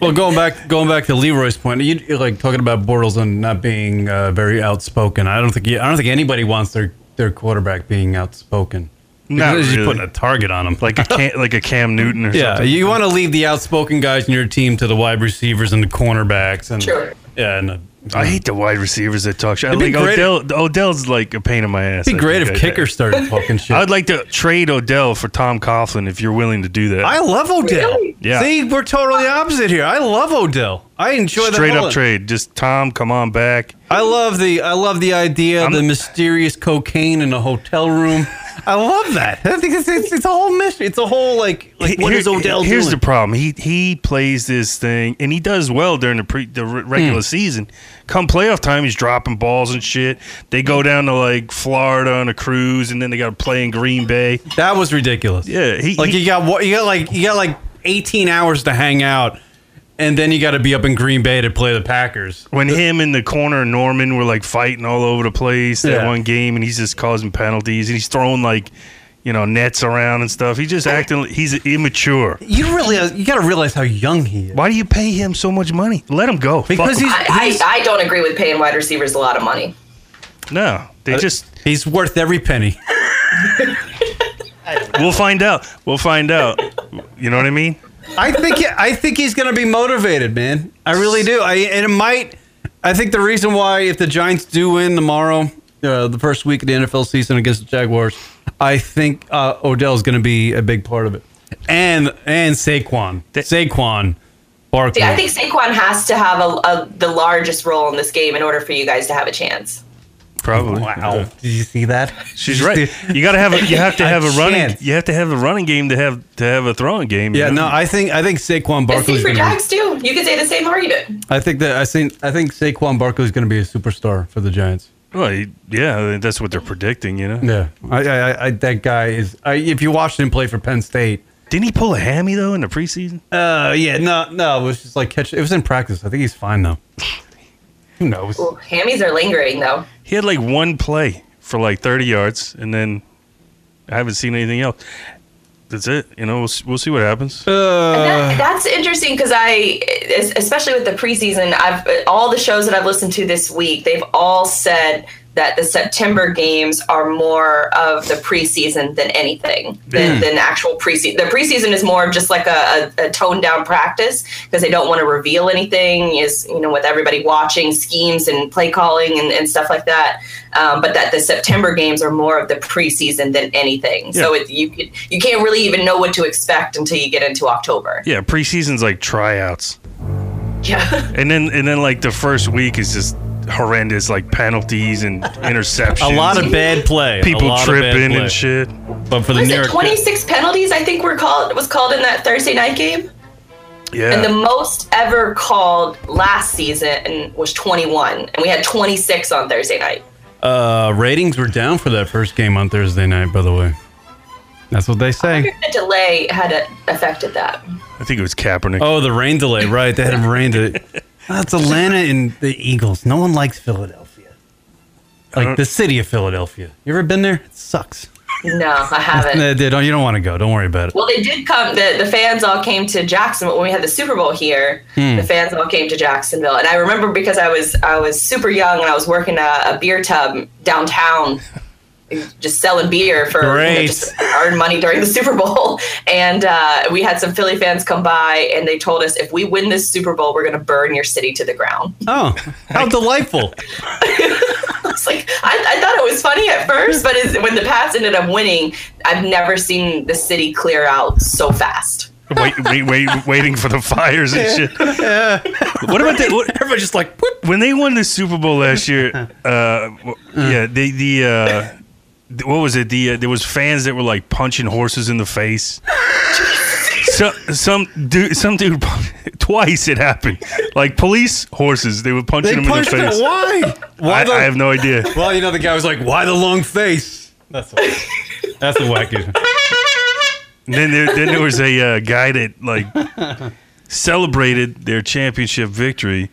Well, going back going back to Leroy's point, you you're like talking about Bortles and not being uh, very outspoken. I don't think I don't think anybody wants their their quarterback being outspoken. Not Because you're putting a target on them. Like a Cam, like a Cam Newton or yeah, something. you want to leave the outspoken guys in your team to the wide receivers and the cornerbacks and Sure. yeah. And, I hate the wide receivers that talk shit. It'd be Like great- Odell, Odell's like a pain in my ass. it'd be I great think if I- kickers started talking shit. I'd like to trade Odell for Tom Coughlin if you're willing to do that. I love Odell. Really? Yeah. See, we're totally opposite here. I love Odell. I enjoy Straight up trade. Just Tom, come on back. I love the I love the idea of I'm- the mysterious cocaine in a hotel room. I love that. I think it's, it's, it's a whole mystery. It's a whole like, like what Here- is Odell Here's doing? the problem. He he plays this thing and he does well during the pre the re- Hmm. regular season. Come playoff time, he's dropping balls and shit. They go down to like Florida on a cruise, and then they got to play in Green Bay. that was ridiculous. Yeah, he, like he- you got what you got like you got like 18 hours to hang out, and then you got to be up in Green Bay to play the Packers. when him and the corner Norman were like fighting all over the place that Yeah. one game, and he's just causing penalties, and he's throwing like you know nets around and stuff. He's just acting. He's immature. You really you got to realize how young he is. Why do you pay him so much money? Let him go. Because him. he's, I, he's I, I don't agree with paying wide receivers a lot of money. no. They uh, just. he's worth every penny. We'll find out. We'll find out. You know what I mean? I think I think he's going to be motivated, man. I really do. I and it might. I think the reason why if the Giants do win tomorrow, uh, the first week of the NFL season against the Jaguars, I think uh, Odell is going to be a big part of it, and and Saquon, Saquon, Barkley. See, I think Saquon has to have a, a, the largest role in this game in order for you guys to have a chance. Probably. Wow. Did you see that? She's right. You got to have a, you have to have a running chance. you have to have a running game to have to have a throwing game. you Yeah, know? no, I think I think Saquon And Barkley's for gonna be, too. You could say the same argument. I think that I think I think Saquon Barkley's going to be a superstar for the Giants. Well, yeah, that's what they're predicting. You know, Yeah, I, I, I- I that guy is. I, if you watched him play for Penn State, didn't he pull a hammy though in the preseason? uh, yeah, no, no, it was just like catch. It was in practice. I think he's fine though. Who knows? Ooh, hammies are lingering though. He had like one play for like 30 yards, and then I haven't seen anything else. That's it. You know, we'll, we'll see what happens. And Uh, that, that's interesting because I, especially with the preseason, I've all the shows that I've listened to this week, they've all said that the September games are more of the preseason than anything than, than actual preseason. The preseason is more of just like a, a, a toned down practice because they don't want to reveal anything. Is you know with everybody watching schemes and play calling and, and stuff like that. Um, but that the September games are more of the preseason than anything. So Yeah. it, you you can't really even know what to expect until you get into October. Yeah, preseason's like tryouts, Yeah. and then and then like the first week is just horrendous, like penalties and interceptions. a lot of bad play. people lot of bad tripping play. and shit. But for the was New it York, 26 penalties? I think were called was called in that Thursday night game, Yeah, and the most ever called last season was 21, and we had 26 on Thursday night. uh, ratings were down for that first game on Thursday night. By the way, that's what they say. The delay had uh, affected that. I think it was Kaepernick. Oh, the rain delay, right? They had a rain delay. That's Atlanta and the Eagles. No one likes Philadelphia. Like the city of Philadelphia. You ever been there? It sucks. No, I haven't. They don't, you don't want to go. Don't worry about it. Well, they did come. The, the fans all came to Jacksonville when we had the Super Bowl here. Hmm. The fans all came to Jacksonville, and I remember because I was I was super young and I was working a, a beer tub downtown, just selling beer for you know, just earn money during the Super Bowl. And uh, we had some Philly fans come by, and they told us if we win this Super Bowl, we're going to burn your city to the ground. Oh, how delightful. I was like, I, I thought it was funny at first, but it's, when the Pats ended up winning, I've never seen the city clear out so fast. wait, wait, wait, waiting for the fires and shit. What about that? What, Everybody's just like, whoop. when they won the Super Bowl last year? Uh, w- yeah, they the. Uh, th- what was it? The uh, there was fans that were like punching horses in the face. So, some dude, some dude, twice it happened. Like police horses, they were punching They them in the punched it. face. Why? Why I, the, I have no idea. well, you know, the guy was like, why the long face? That's a, that's a wacky. Then there, then there was a uh, guy that like celebrated their championship victory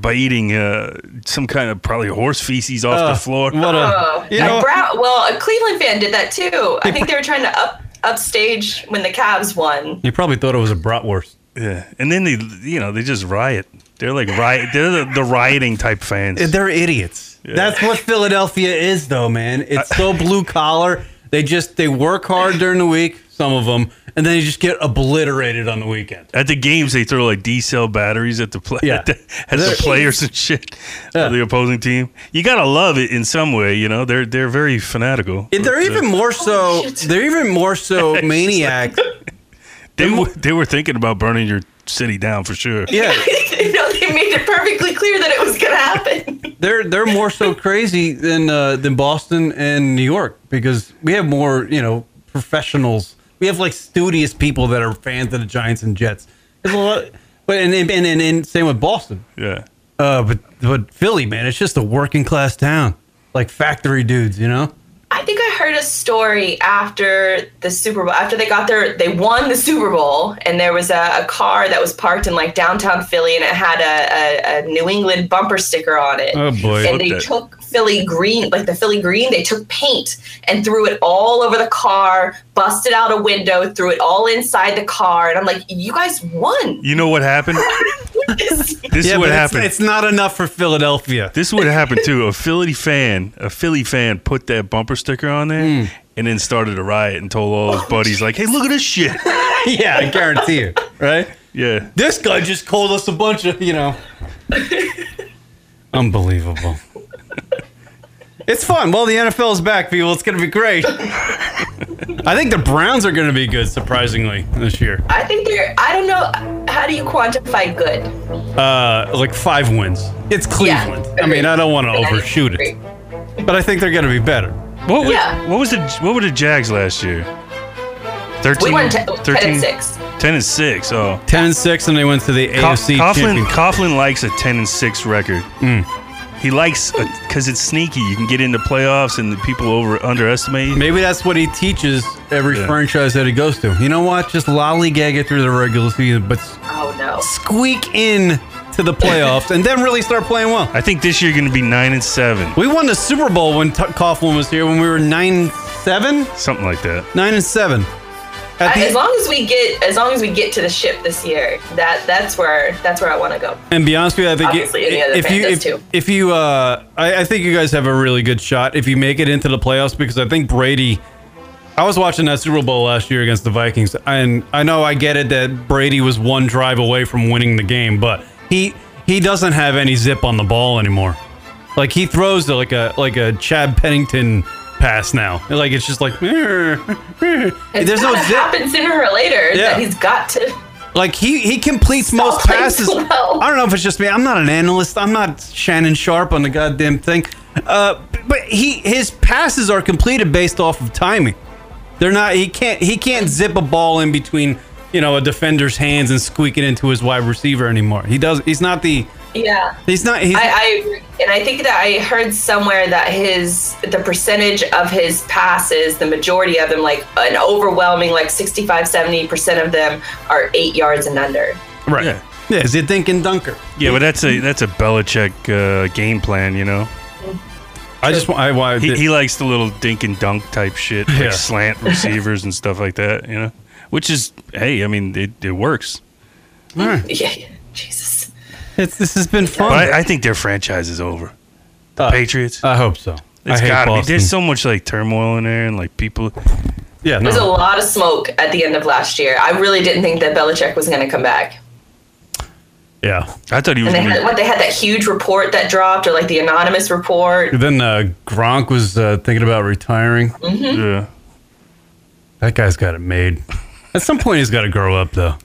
by eating uh, some kind of probably horse feces off Uh, the floor. What a, Oh, you know, Brown, well, a Cleveland fan did that too. I think they were trying to up upstage when the Cavs won. you probably thought it was a bratwurst. Yeah, and then they, you know, they just riot. They're like riot. They're the, the rioting type fans. They're idiots. That's what Philadelphia is, though, man. It's so blue collar. They just they work hard during the week, some of them, and then you just get obliterated on the weekend. At the games, they throw like D cell batteries at the play Yeah. at the, at the players and shit Yeah. of the opposing team. You gotta love it in some way, you know. They're they're very fanatical. And They're even more so. shit. They're even more so maniacs. They were, they were thinking about burning your city down for sure. Yeah, you know, they made it perfectly clear that it was going to happen. they're they're more so crazy than uh, than Boston and New York because we have more you know professionals. We have like studious people that are fans of the Giants and Jets. There's a lot, but and and, and, and same with Boston. Yeah. Uh, but but Philly, man, it's just a working class town, like factory dudes, you know. I think I heard a story after the Super Bowl, after they got their, they won the Super Bowl, and there was a, a car that was parked in like downtown Philly, and it had a, a, a New England bumper sticker on it. Oh, boy. And they that. took Philly green, like the Philly green, they took paint and threw it all over the car, busted out a window, threw it all inside the car, and I'm like, you guys won. You know what happened? This- This is what but it's, happened. it's not enough for Philadelphia. This is what happened too. A Philly fan, a Philly fan, put that bumper sticker on there Hmm. and then started a riot and told all his buddies, like, "Hey, look at this shit." yeah, I guarantee you, right? Yeah, This guy just called us a bunch of, you know. Unbelievable. It's fun. Well, the NFL is back, people. It's going to be great. I think the Browns are going to be good, surprisingly, this year. I think they're, I don't know, how do you quantify good? Uh, like five wins. It's Cleveland. I mean, I don't want to overshoot it. but I think they're going to be better. What was, Yeah. what was the what were the Jags last year? 13, We went 10, 10 and 6. 10 and 6. Oh. 10 and 6 and they went to the Co- AFC Coughlin. Coughlin likes a 10 and 6 record. Hmm. He likes because it's sneaky. You can get into playoffs and the people over underestimate you. Maybe that's what he teaches every Yeah. franchise that he goes to. You know what? Just lollygag it through the regular season, but Oh, no. squeak in to the playoffs and then really start playing well. I think this year going to be 9 and 7, We won the Super Bowl when T- Coughlin was here when we were 9 7? something like that. 9 and 7. At the- As long as we get, as long as we get to the ship this year, that that's where that's where I want to go. And be honest with you, I think Obviously, i- if you does if, too. if you uh, I, I think you guys have a really good shot if you make it into the playoffs because I think Brady. I was watching that Super Bowl last year against the Vikings, and I know I get it that Brady was one drive away from winning the game, but he he doesn't have any zip on the ball anymore. Like he throws the, like a like a Chad Pennington pass now. Like it's just like It's there's no zip. happen sooner or later Yeah. that he's got to. Like he he completes most passes. well. I don't know if it's just me. I'm not an analyst. I'm not Shannon Sharpe on the goddamn thing. Uh, but he his passes are completed based off of timing. They're not. He can't. He can't zip a ball in between you know a defender's hands and squeak it into his wide receiver anymore. He does. He's not the. Yeah. He's not. He's, I, I. And I think that I heard somewhere that his the percentage of his passes, the majority of them, like an overwhelming like 65, 70% of them are eight yards and under. right. Yeah. Yeah. Is it dink and dunker? Yeah, but that's a that's a Belichick uh, game plan, you know. I just. want- I. I He, he likes the little dink and dunk type shit, like Yeah. slant receivers and stuff like that, you know. Which is, hey, I mean, it, it works. Yeah. yeah. Jesus. it's, this has been fun. But I, I think their franchise is over. The Uh, Patriots. I hope so. It's I hate gotta be. Boston. There's so much like turmoil in there, and like people. yeah. There's a No. lot of smoke at the end of last year. I really didn't think that Belichick was going to come back. Yeah. I thought he was. And they Gonna had what they had that huge report that dropped, or like the anonymous report. Then uh, Gronk was uh, thinking about retiring. be, yeah. That guy's got it made. At some point, he's got to grow up, though.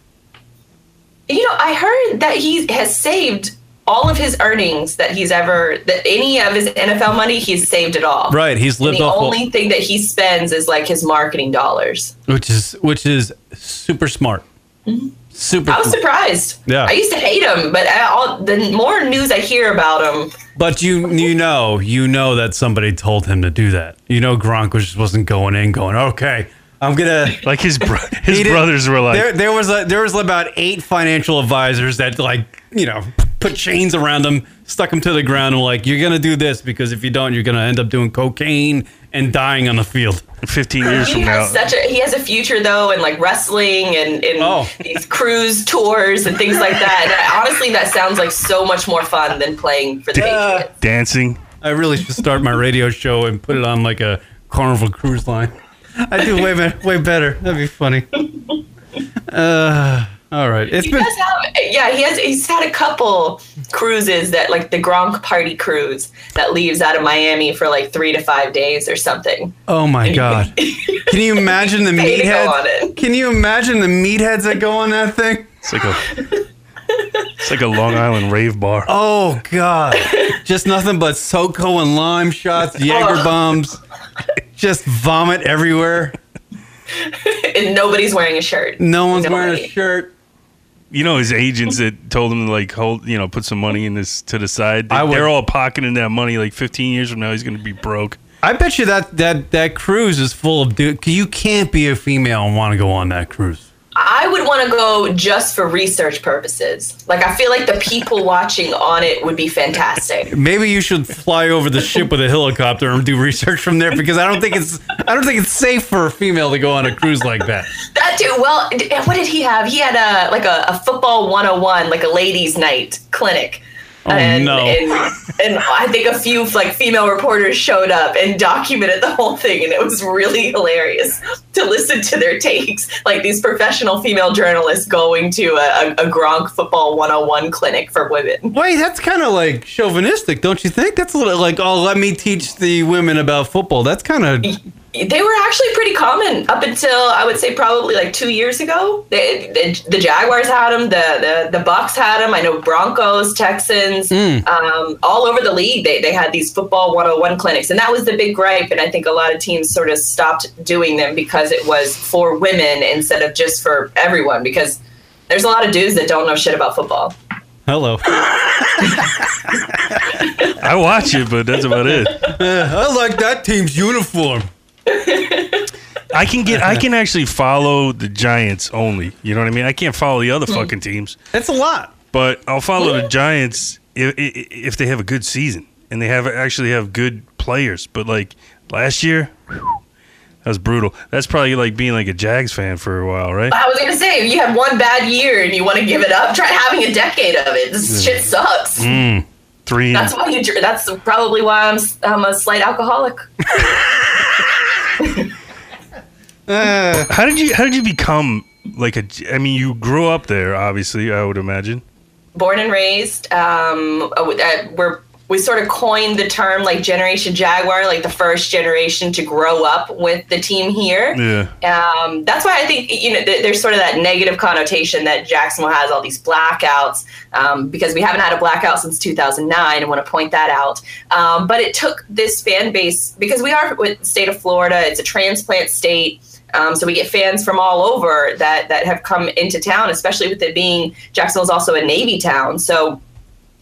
You know, I heard that he has saved all of his earnings that he's ever that any of his NFL money he's saved it all. Right, he's And lived the off, only thing that he spends is like his marketing dollars. which is which is super smart. Mm-hmm. Super. I was smart. surprised. Yeah. I used to hate him, but I, all, the more news I hear about him, But you you know you know that somebody told him to do that. You know Gronk was just wasn't going in, going okay. I'm gonna. Like his bro- his brothers were like, there, there was a, there was about eight financial advisors that like you know put chains around him, stuck him to the ground, and were like you're gonna do this because if you don't, you're gonna end up doing cocaine and dying on the field. 15 years he from now. has such a he has a future though in like wrestling and in Oh. these cruise tours and things like that. And honestly, that sounds like so much more fun than playing for the Patriots. dancing. I really should start my radio show and put it on like a Carnival cruise line. I do way better. Way better. That'd be funny. Uh, all right. It's He been. does have, yeah, he has. He's had a couple cruises that, like the Gronk Party cruise, that leaves out of Miami for like three to five days or something. Oh my god! Can you imagine the Pay to go on meatheads? Can you imagine the meatheads that go on that thing? It's like a it's like a Long Island rave bar. Oh god! Just nothing but SoCo and lime shots, Jaeger oh. bombs, just vomit everywhere. and nobody's wearing a shirt. No one's wearing a shirt. You know his agents that told him to like hold, you know, put some money in this to the side. They, I would- they're all pocketing that money. Like 15 years from now, he's going to be broke. I bet you that that that cruise is full of dude. You can't be a female and want to go on that cruise. I would want to go just for research purposes. Like I feel like the people watching on it would be fantastic. Maybe you should fly over the ship with a helicopter and do research from there because I don't think it's I don't think it's safe for a female to go on a cruise like that. That dude. Well, what did he have? He had a like a, a football 101, like a ladies' night clinic. Oh, and, no. And, and I think a few like female reporters showed up and documented the whole thing, and it was really hilarious to listen to their takes. Like these professional female journalists going to a, a, a Gronk football 101 clinic for women. Wait, that's kind of like chauvinistic, don't you think? That's a little like, oh, let me teach the women about football. That's kind of they were actually pretty common up until I would say probably like two years ago. They, the, the Jaguars had them, the, the the Bucks had them. I know Broncos, Texans, um, all over the league. They they had these football 101 clinics, and that was the big gripe. And I think a lot of teams sort of stopped doing them because it was for women instead of just for everyone. Because there's a lot of dudes that don't know shit about football. Hello. I watch it, but that's about it. I like that team's uniform. I can get. I can actually follow the Giants only. You know what I mean? I can't follow the other hmm. fucking teams, That's a lot. but I'll follow the Giants if, if they have a good season and they have actually have good players. But like last year, whew, that was brutal. That's probably like being like a Jags fan for a while, right? I was gonna say, if you have one bad year and you want to give it up, try having a decade of it. This shit sucks. Mm. Three. That's why you. dr- That's probably why I'm. s- I'm a slight alcoholic. How did you How did you become like a? I mean, you grew up there, obviously. I would imagine. Born and raised. Um, uh, uh, we're we sort of coined the term like Generation Jaguar, like the first generation to grow up with the team here. Yeah. Um, that's why I think you know th- there's sort of that negative connotation that Jacksonville has all these blackouts um, because we haven't had a blackout since 2009. I want to point that out. Um, but it took this fan base because we are with the state of Florida. It's a transplant state. Um, so we get fans from all over that that have come into town, especially with it being Jacksonville's also a Navy town. So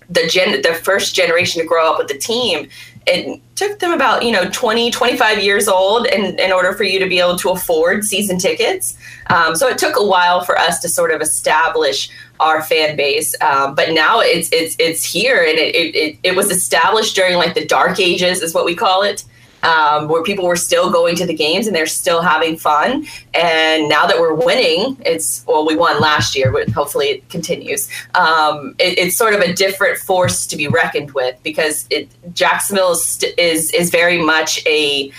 the gen the first generation to grow up with the team it took them about you know 20 25 years old in, in order for you to be able to afford season tickets. Um, so it took a while for us to sort of establish our fan base. Um, but now it's it's it's here and it, it, it, it was established during like the dark ages is what we call it um, where people were still going to the games and they're still having fun. And now that we're winning, it's well, we won last year, but hopefully it continues. Um, it, it's sort of a different force to be reckoned with because it, Jacksonville is, is is very much a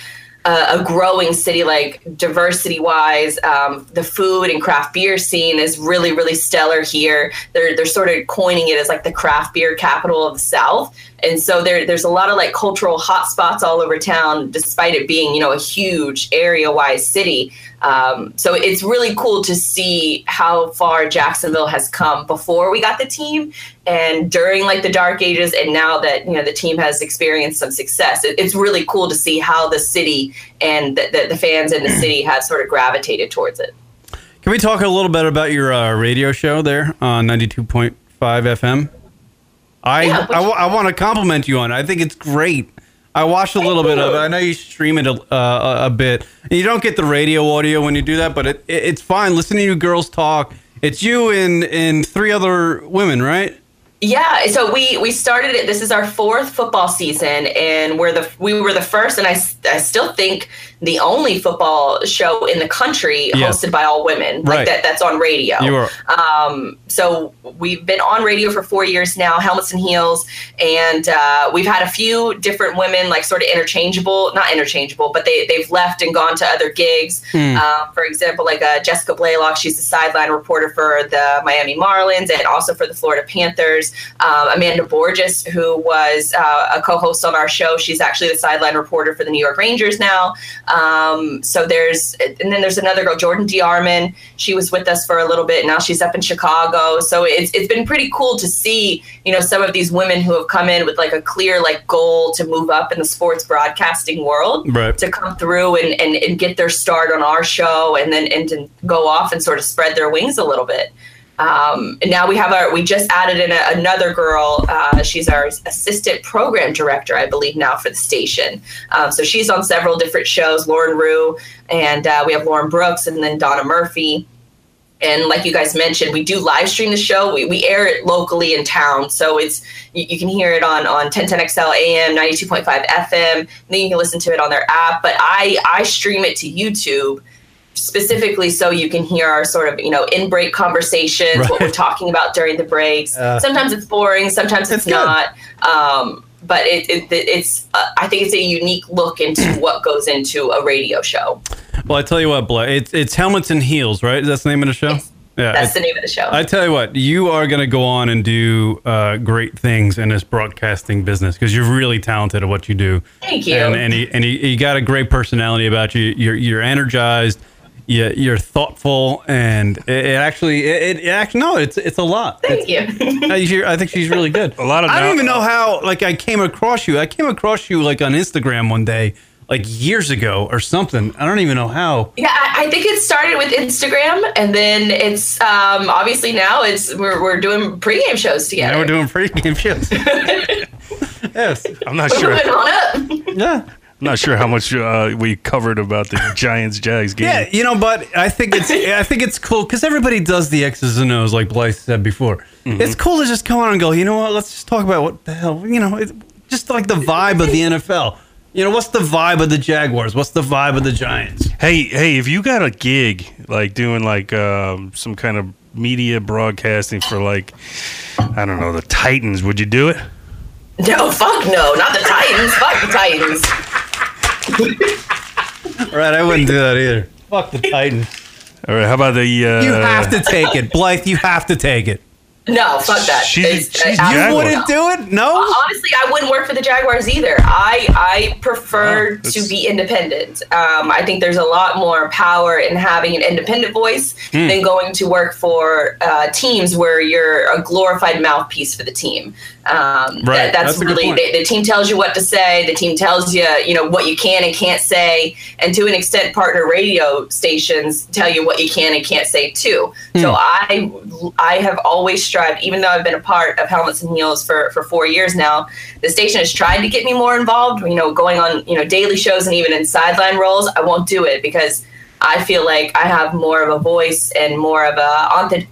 a growing city, like diversity wise. Um, the food and craft beer scene is really, really stellar here. They're, they're sort of coining it as like the craft beer capital of the South. And so there, there's a lot of like cultural hotspots all over town, despite it being, you know, a huge area wise city. Um, so it's really cool to see how far Jacksonville has come before we got the team and during like the dark ages and now that you know the team has experienced some success it, it's really cool to see how the city and the, the, the fans in the city have sort of gravitated towards it Can we talk a little bit about your uh, radio show there on 92.5 FM? I Yeah, I, want to compliment you on it. I think it's great. I watched a little bit of it. I know you stream it a, uh, a bit. And you don't get the radio audio when you do that, but it, it, it's fine. Listening to you girls talk. It's you and, and three other women, right? Yeah, so we we started it. This is our fourth football season, and we're the we were the first, and I, I still think the only football show in the country Yeah. hosted by all women. Right. Like that that's on radio. You are. Um, so we've been on radio for four years now, helmets and heels, and uh, we've had a few different women, like sort of interchangeable, not interchangeable, but they they've left and gone to other gigs. Um, for example, like uh, Jessica Blaylock, she's the sideline reporter for the Miami Marlins and also for the Florida Panthers. Um, Amanda Borges, who was uh, a co-host on our show, she's actually the sideline reporter for the New York Rangers now. Um, so there's, and then there's another girl, Jordan DeArmond. She was with us for a little bit. Now she's up in Chicago. So it's it's been pretty cool to see, you know, some of these women who have come in with like a clear like goal to move up in the sports broadcasting world Right. to come through and, and, and get their start on our show and then and to go off and sort of spread their wings a little bit. Um, and now we have our, we just added in a, another girl. Uh, she's our assistant program director, I believe, now for the station. Um, so she's on several different shows, Lauren Rue, and uh, we have Lauren Brooks and then Donna Murphy. And like you guys mentioned, we do live stream the show. We, we air it locally in town. So it's, you, you can hear it on, on 1010XL AM, 92.5 FM. Then you can listen to it on their app. But I, I stream it to YouTube specifically so you can hear our sort of you know in break conversations what we're talking about during the breaks Uh, sometimes it's boring sometimes it's, good. not um, but it, it, it's uh, i think it's a unique look into what goes into a radio show Well, I tell you what, Bla it's, it's Helmets and Heels, right? That's the name of the show? Yes. Yeah, That's the name of the show. I tell you what, you are going to go on and do uh, great things in this broadcasting business because you're really talented at what you do. Thank you. And and, you, and you, you got a great personality about you. You're you're energized. You, you're thoughtful, and it, it actually it, it actually no, it's it's a lot. Thank you. I, you're- I think she's really good. A lot of I don't even know how. Like I came across you. I came across you like on Instagram one day, like years ago or something. I don't even know how. Yeah, I I think it started with Instagram, and then it's um, obviously now it's we're, we're doing pregame shows together. Now we're doing pregame shows. yes. I'm not We're sure. moving on up. Yeah. I'm not sure how much uh, we covered about the Giants Jags game. Yeah, you know, but I think it's I think it's cool because everybody does the X's and O's, like Blythe said before. It's cool to just come on and go. You know what? Let's just talk about what the hell. You know, it's just like the vibe of the NFL. You know, what's the vibe of the Jaguars? What's the vibe of the Giants? Hey, hey, if you got a gig like doing like um, some kind of media broadcasting for like I don't know the Titans, would you do it? No, fuck no, not the Titans. fuck the Titans. Right, I wouldn't do that either. Fuck the Titans. All right, how about the? Uh, You have to take it, Blythe. You have to take it. No, fuck that. She's- she's You Jaguar. wouldn't do it? No. Honestly, I wouldn't work for the Jaguars either. I I prefer Oh, to be independent. Um, I think there's a lot more power in having an independent voice Hmm. than going to work for uh, teams where you're a glorified mouthpiece for the team. Um, Right. that- that's, That's really the, the team tells you what to say. The team tells you you know what you can and can't say, and to an extent, partner radio stations tell you what you can and can't say too. So I I have always strived, even though I've been a part of Helmets and Heels for for four years now. The station has tried to get me more involved. You know, going on you know daily shows and even in sideline roles. I won't do it because I feel like I have more of a voice and more of a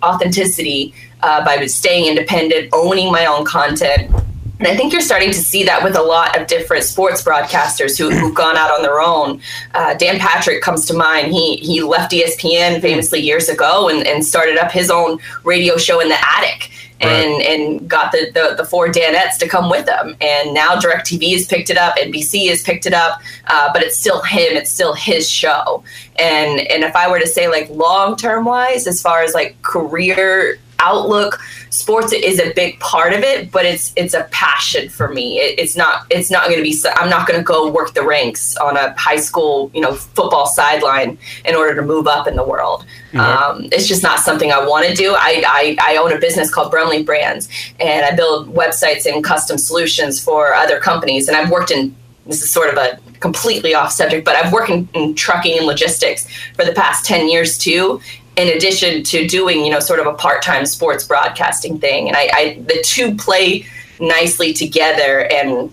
authenticity uh, by staying independent, owning my own content. And I think you're starting to see that with a lot of different sports broadcasters who, who've gone out on their own. Uh, Dan Patrick comes to mind. He he left ESPN famously years ago and, and started up his own radio show in the attic and and got the, the the four Danettes to come with him. And now DirecTV has picked it up, NBC has picked it up, uh, but it's still him. It's still his show. And and if I were to say like long term wise, as far as like career outlook. Sports is a big part of it but it's it's a passion for me. It, it's not it's not going to be i'm not going to go work the ranks on a high school you know football sideline in order to move up in the world. Um, it's just not something i want to do. I, I i own a business called Brumleve brands and i build websites and custom solutions for other companies and i've worked in this is sort of a completely off subject, but I've worked in, in trucking and logistics for the past 10 years too, in addition to doing, you know, sort of a part-time sports broadcasting thing. And I, I the two play nicely together and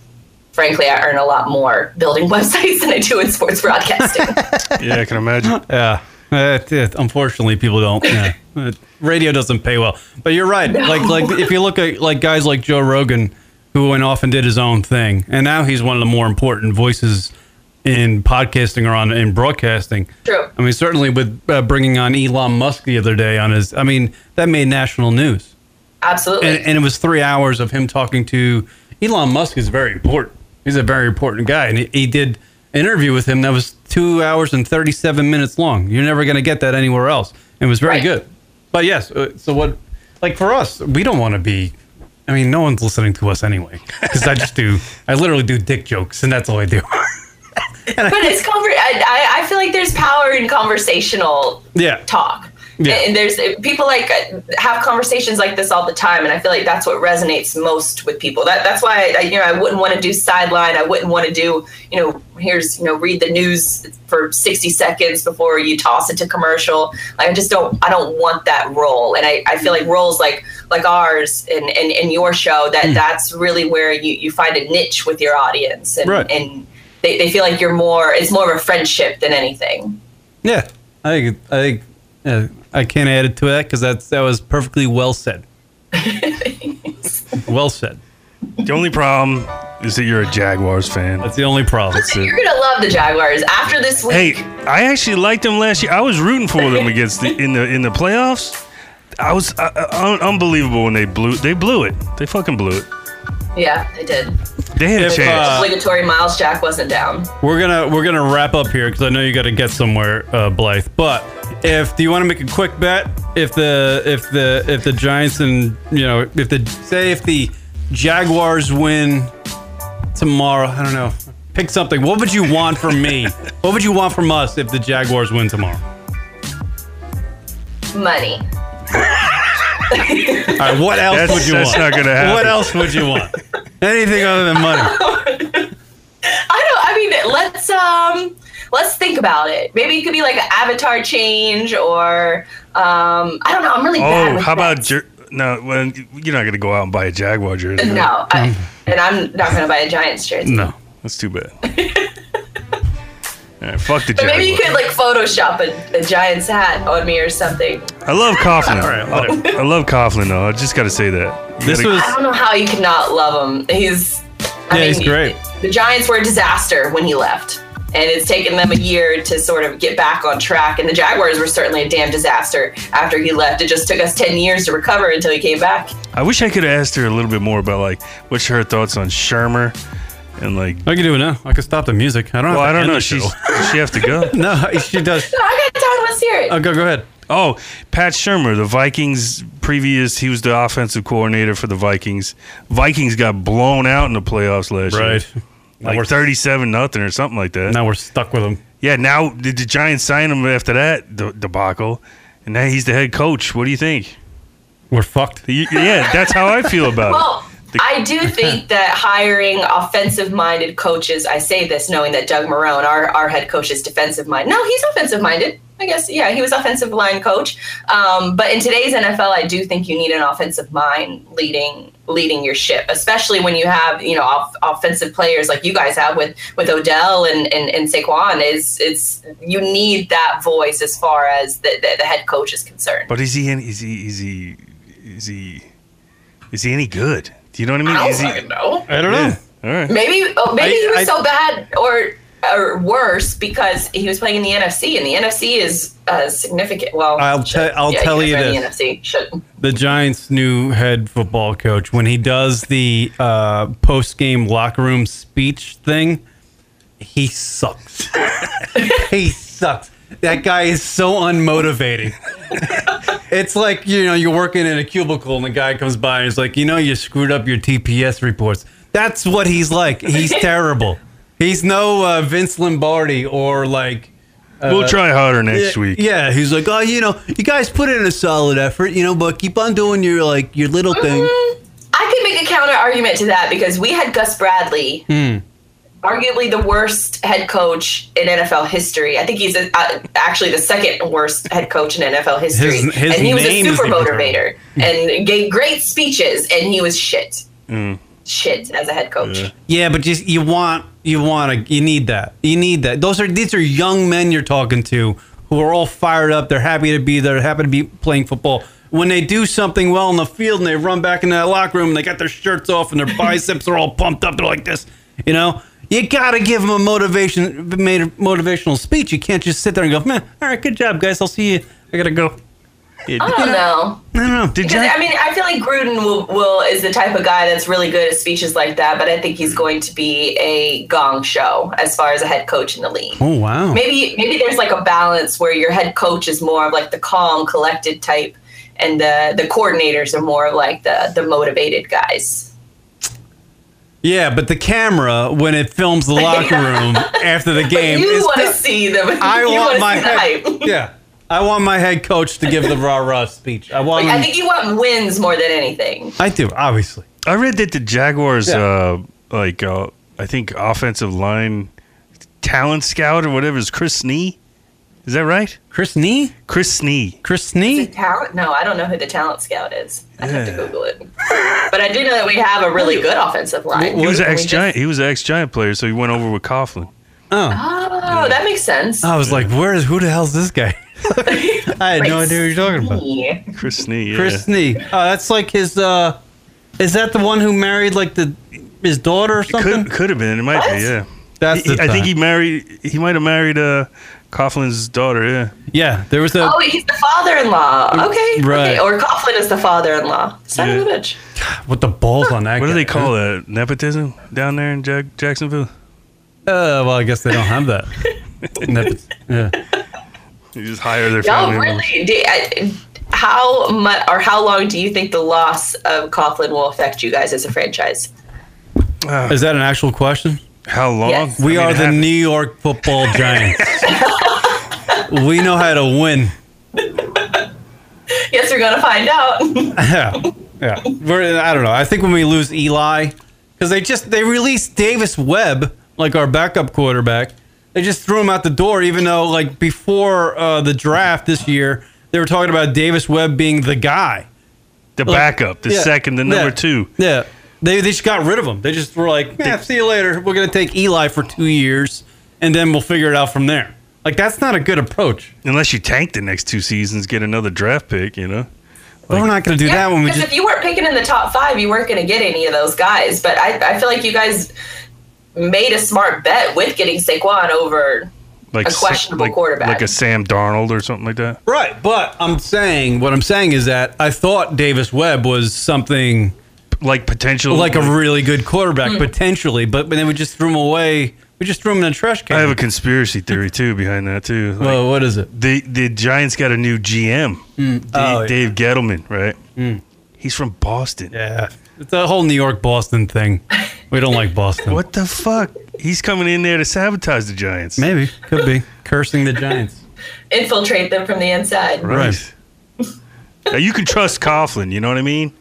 frankly, I earn a lot more building websites than I do in sports broadcasting. Yeah, I can imagine. Yeah. Uh, it- unfortunately, people don't. Yeah. Uh, Radio doesn't pay well. But you're right. Like like if you look at like guys like Joe Rogan, who went off and did his own thing, and now he's one of the more important voices in podcasting or on in broadcasting. True. I mean, certainly with uh, bringing on Elon Musk the other day on his. I mean, that made national news, Absolutely. and, and it was three hours of him talking to Elon Musk. Is very important. He's a very important guy, and he, he did an interview with him that was two hours and thirty-seven minutes long. You're never going to get that anywhere else. It was very Right. good. But yes, uh, so what? Like for us, we don't want to be. I mean, no one's listening to us anyway because I just do. I literally do dick jokes, and that's all I do. but it's conver- I, I- feel like there's power in conversational yeah. talk. Yeah. And there's people like uh, have conversations like this all the time, and I feel like that's what resonates most with people. That that's why I, you know I wouldn't want to do sideline. I wouldn't want to do you know here's you know read the news for 60 seconds before you toss it to commercial. Like, I just don't I don't want that role, and I, I feel like roles like like ours and and, and your show that that's really where you you find a niche with your audience, and Right. and they, they feel like you're more it's more of a friendship than anything. Yeah, I I uh, I can't add it to that because that's that was perfectly well said. well said. The only problem is that you're a Jaguars fan. That's the only problem. That's it. You're gonna love the Jaguars after this week. Hey, I actually liked them last year. I was rooting for them against the in the in the playoffs. I was uh, un- unbelievable when they blew. They blew it. They fucking blew it. Yeah, they did. They had a If, chance. uh, Obligatory Myles Jack wasn't down. We're gonna we're gonna wrap up here because I know you got to get somewhere, uh, Blythe. But if do you want to make a quick bet? if the if the if the Giants and you know if the say if the Jaguars win tomorrow, I don't know. Pick something. What would you want from me? what would you want from us if the Jaguars win tomorrow? Money. All right, what else That's- would you that's want? not gonna happen. What else would you want? Anything other than money? I don't. I mean, let's um, let's think about it. Maybe it could be like an avatar change, or um, I don't know. I'm really bad. Oh, with how about jer- no? Well, you're not gonna go out and buy a Jaguar jersey. no? I, and I'm not going to buy a Giants jersey. no, that's too bad. All right, fuck the But maybe you Jaguars. could like Photoshop a, a Giants hat on me or something. I love Coughlin. All right, whatever. I love Coughlin though. I just got to say that. You This gotta- was I don't know how you could not love him. He's. I Yeah, he's great. The Giants were a disaster when he left. And it's taken them a year to sort of get back on track. And the Jaguars were certainly a damn disaster after he left. It just took us 10 years to recover until he came back. I wish I could have asked her a little bit more about like what's her thoughts on Shurmur and like. I can do it now. I can stop the music. I don't. Well, have I don't end know. the She's does she have to go. no, she does. No, I got time. Let's hear it. Oh, go go ahead. Oh, Pat Shurmur, the Vikings previous, he was the offensive coordinator for the Vikings. Vikings got blown out in the playoffs last year. Now we're Like 37 nothing or something like that. now we're stuck with him. Yeah, now did the Giants sign him after that de- debacle? And now he's the head coach. What do you think? We're fucked. Y- Yeah, that's how I feel about Well, The- I do think that hiring offensive minded coaches, I say this knowing that Doug Marrone, our, our head coach, is defensive minded. No, he's offensive minded. I guess, yeah, he was offensive line coach. Um, but in today's NFL, I do think you need an offensive mind leading leading your ship, especially when you have, you know, off, offensive players like you guys have with with Odell and, and, and Saquon. Is it's you need that voice as far as the, the, the head coach is concerned. But is he any, is he is he is he is he any good? Do you know what I mean? I don't he? fucking know. I don't Yeah. All right. Maybe oh, maybe I- he was I- so bad or or worse because he was playing in the NFC, and the NFC is uh, significant. Well, I'll should- te- I'll yeah, tell guys you this. The NFC. The Giants' new head football coach, when he does the uh, post game locker room speech thing, he sucks. he sucks. That guy is so unmotivating. it's like, you know, you're working in a cubicle and the guy comes by and he's like, you know, you screwed up your TPS reports. That's what he's like. He's terrible. He's no uh, Vince Lombardi or like. we'll try harder next yeah, week. Yeah, he's like, oh, you know, you guys put in a solid effort, you know, but keep on doing your like your little thing. I could make a counter argument to that because we had Gus Bradley, Hmm. Arguably the worst head coach in NFL history. I think he's a, uh, actually the second worst head coach in NFL history, His- his and he was a super motivator and gave great speeches, and he was shit. Hmm. Shit as a head coach. Yeah, but just you want you want to you need that you need that. Those are these are young men you're talking to who are all fired up. They're happy to be there. Happy to be playing football. When they do something well in the field and they run back into that locker room and they got their shirts off and their biceps are all pumped up, they're like this. You know, you got to give them a motivation made motivational speech. You can't just sit there and go, man, all right, good job, guys. I'll see you. I gotta go. I don't know. I don't know. Did Because Gi- I mean, I feel like Gruden will, will is the type of guy that's really good at speeches like that, but I think he's going to be a gong show as far as a head coach in the league. Oh wow. Maybe maybe there's like a balance where your head coach is more of like the calm, collected type, and the the coordinators are more like the the motivated guys. Yeah, but the camera when it films the locker room after the game, you want to see them. I you want my see the head. hype. Yeah, I want my head coach to give the rah rah speech. I want. Like, I think you want wins more than anything. I do, obviously. I read that the Jaguars, Yeah. uh, like, uh, I think offensive line talent scout or whatever is Chris Snee. Is that right? Chris Nee, Chris Snee. Chris The Nee. talent? No, I don't know who the talent scout is. I have to Google it. But I do know that we have a really good offensive line. He was an We ex just- giant. He was an ex giant player, so he went over with Coughlin. Oh, Oh, that makes sense. I was like, where is who the hell's this guy? I had no idea what you're talking about. Yeah. Chris Snee. Yeah. Chris Nee. Oh, that's like his. uh Is that the one who married like the his daughter or something? could could have been. It might What? be. Yeah. That's He- the I think he married. He might have married uh, Coughlin's daughter. Yeah. Yeah, there was a. Oh, he's the father-in-law. Okay, Right. okay. Or Coughlin is the father-in-law. Son of a bitch. What the balls on that. What do they call that? Nepotism down there in Jack- Jacksonville. Uh, well, I guess they don't have that. Nepot- yeah. You just hire their Y'all family. members. really? do- I, how much or how long do you think the loss of Coughlin will affect you guys as a franchise? Is that an actual question? How long? Yes. We I mean, are the happened- New York Football Giants. we know how to win. Yes, we're gonna find out. Yeah, yeah. We're, I don't know. I think when we lose Eli, because they just they released Davis Webb like our backup quarterback. They just threw him out the door, even though like before uh, the draft this year, they were talking about Davis Webb being the guy. The backup, the Yeah. second, the number Yeah. two. Yeah. They, they just got rid of him. They just were like, yeah, see you later. We're going to take Eli for two years, and then we'll figure it out from there. Like, that's not a good approach. Unless you tank the next two seasons, get another draft pick, you know? But we're not going to do that when we because just. if you weren't picking in the top five, you weren't gonna get any of those guys. But I, I feel like you guys made a smart bet with getting Saquon over. Like A questionable like, quarterback. Like a Sam Darnold or something like that. Right. But I'm saying, what I'm saying is that I thought Davis Webb was something Like potential. like a really good quarterback, hmm. potentially, but, but then we just threw him away. We just threw him in a trash can. I have a conspiracy theory too behind that too. Like, well, what is it? the the Giants got a new GM, hmm. Dave, Oh, yeah. Dave Gettleman, right? Hmm. He's from Boston. Yeah. It's a whole New York Boston thing. We don't like Boston. What the fuck? He's coming in there to sabotage the Giants. Maybe. Could be. Cursing the Giants. Infiltrate them from the inside. Right. now you can trust Coughlin. You know what I mean?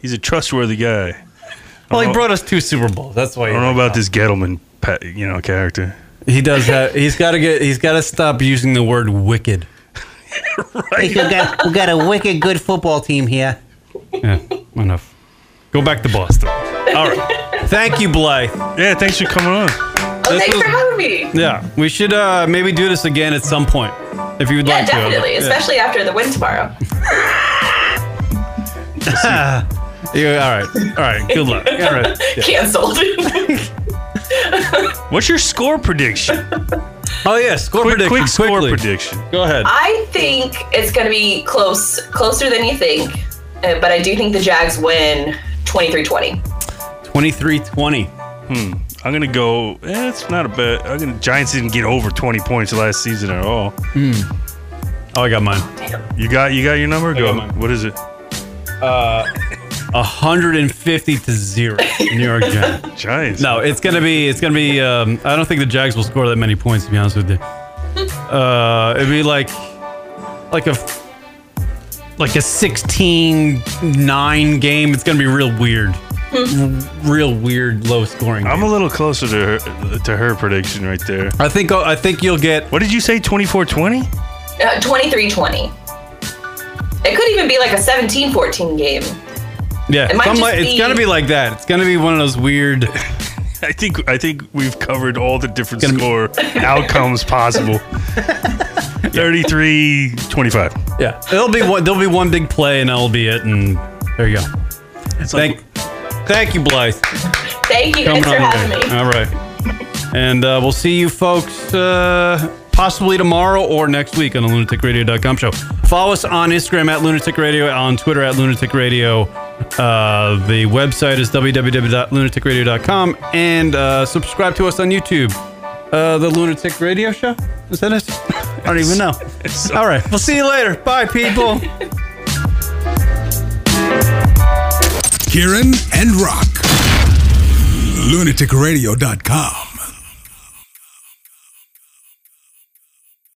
He's a trustworthy guy. Well, he brought us two Super Bowls. That's why. I don't know about this Gettleman, you know, character. He does have. He's got to get. He's got to stop using the word wicked. right. We got, we got a wicked good football team here. Yeah. Enough. Go back to Boston. All right. Thank you, Blythe. Yeah, thanks for coming on. Oh, This thanks was- for having me. Yeah, we should uh, maybe do this again at some point if you would Yeah, like definitely, to. Definitely, especially after the win tomorrow. Yeah. Yeah, all right. All right. Good luck. All right. Yeah. Cancelled. What's your score prediction? Oh yeah. Score Quick, prediction. quick score quickly. prediction. Go ahead. I think it's going to be close, closer than you think. Uh, but I do think the Jags win 23-20. 23-20. Hmm. I'm gonna go. Eh, it's not a bad. I'm gonna. Giants didn't get over 20 points last season at all. Hmm. Oh, I got mine. You got. You got your number. Go. got mine. What is it? 150 to zero. New York Giants. Giants. No, it's gonna be. It's gonna be. Um, I don't think the Jags will score that many points. To be honest with you, uh, it'd be like, like a, like a 16-9 game. It's gonna be real weird, real weird, low scoring. I'm game. a little closer to her to her prediction right there. I think. I think you'll get. What did you say? 24-20? Uh, 23-20. It could even be like a 17-14 game. Yeah, It might some just like- it's gonna be like that. It's gonna be one of those weird. I think. I think we've covered all the different Gonna- score outcomes possible. 33-25. Yeah, it'll be one. There'll be one big play, and that'll be it. And there you go. It's like, Thank, thank you, Blythe. Thank you Coming guys for having here. me. All right. And uh, we'll see you folks uh, possibly tomorrow or next week on the lunaticradio.com show. Follow us on Instagram at lunatic radio, on Twitter at lunatic radio. Uh, the website is www.lunaticradio.com and uh, subscribe to us on YouTube. Uh, the Lunatic Radio Show? Is that it? I don't even know. All right. We'll see you later. Bye, people. Kieran and Rock. lunaticradio.com.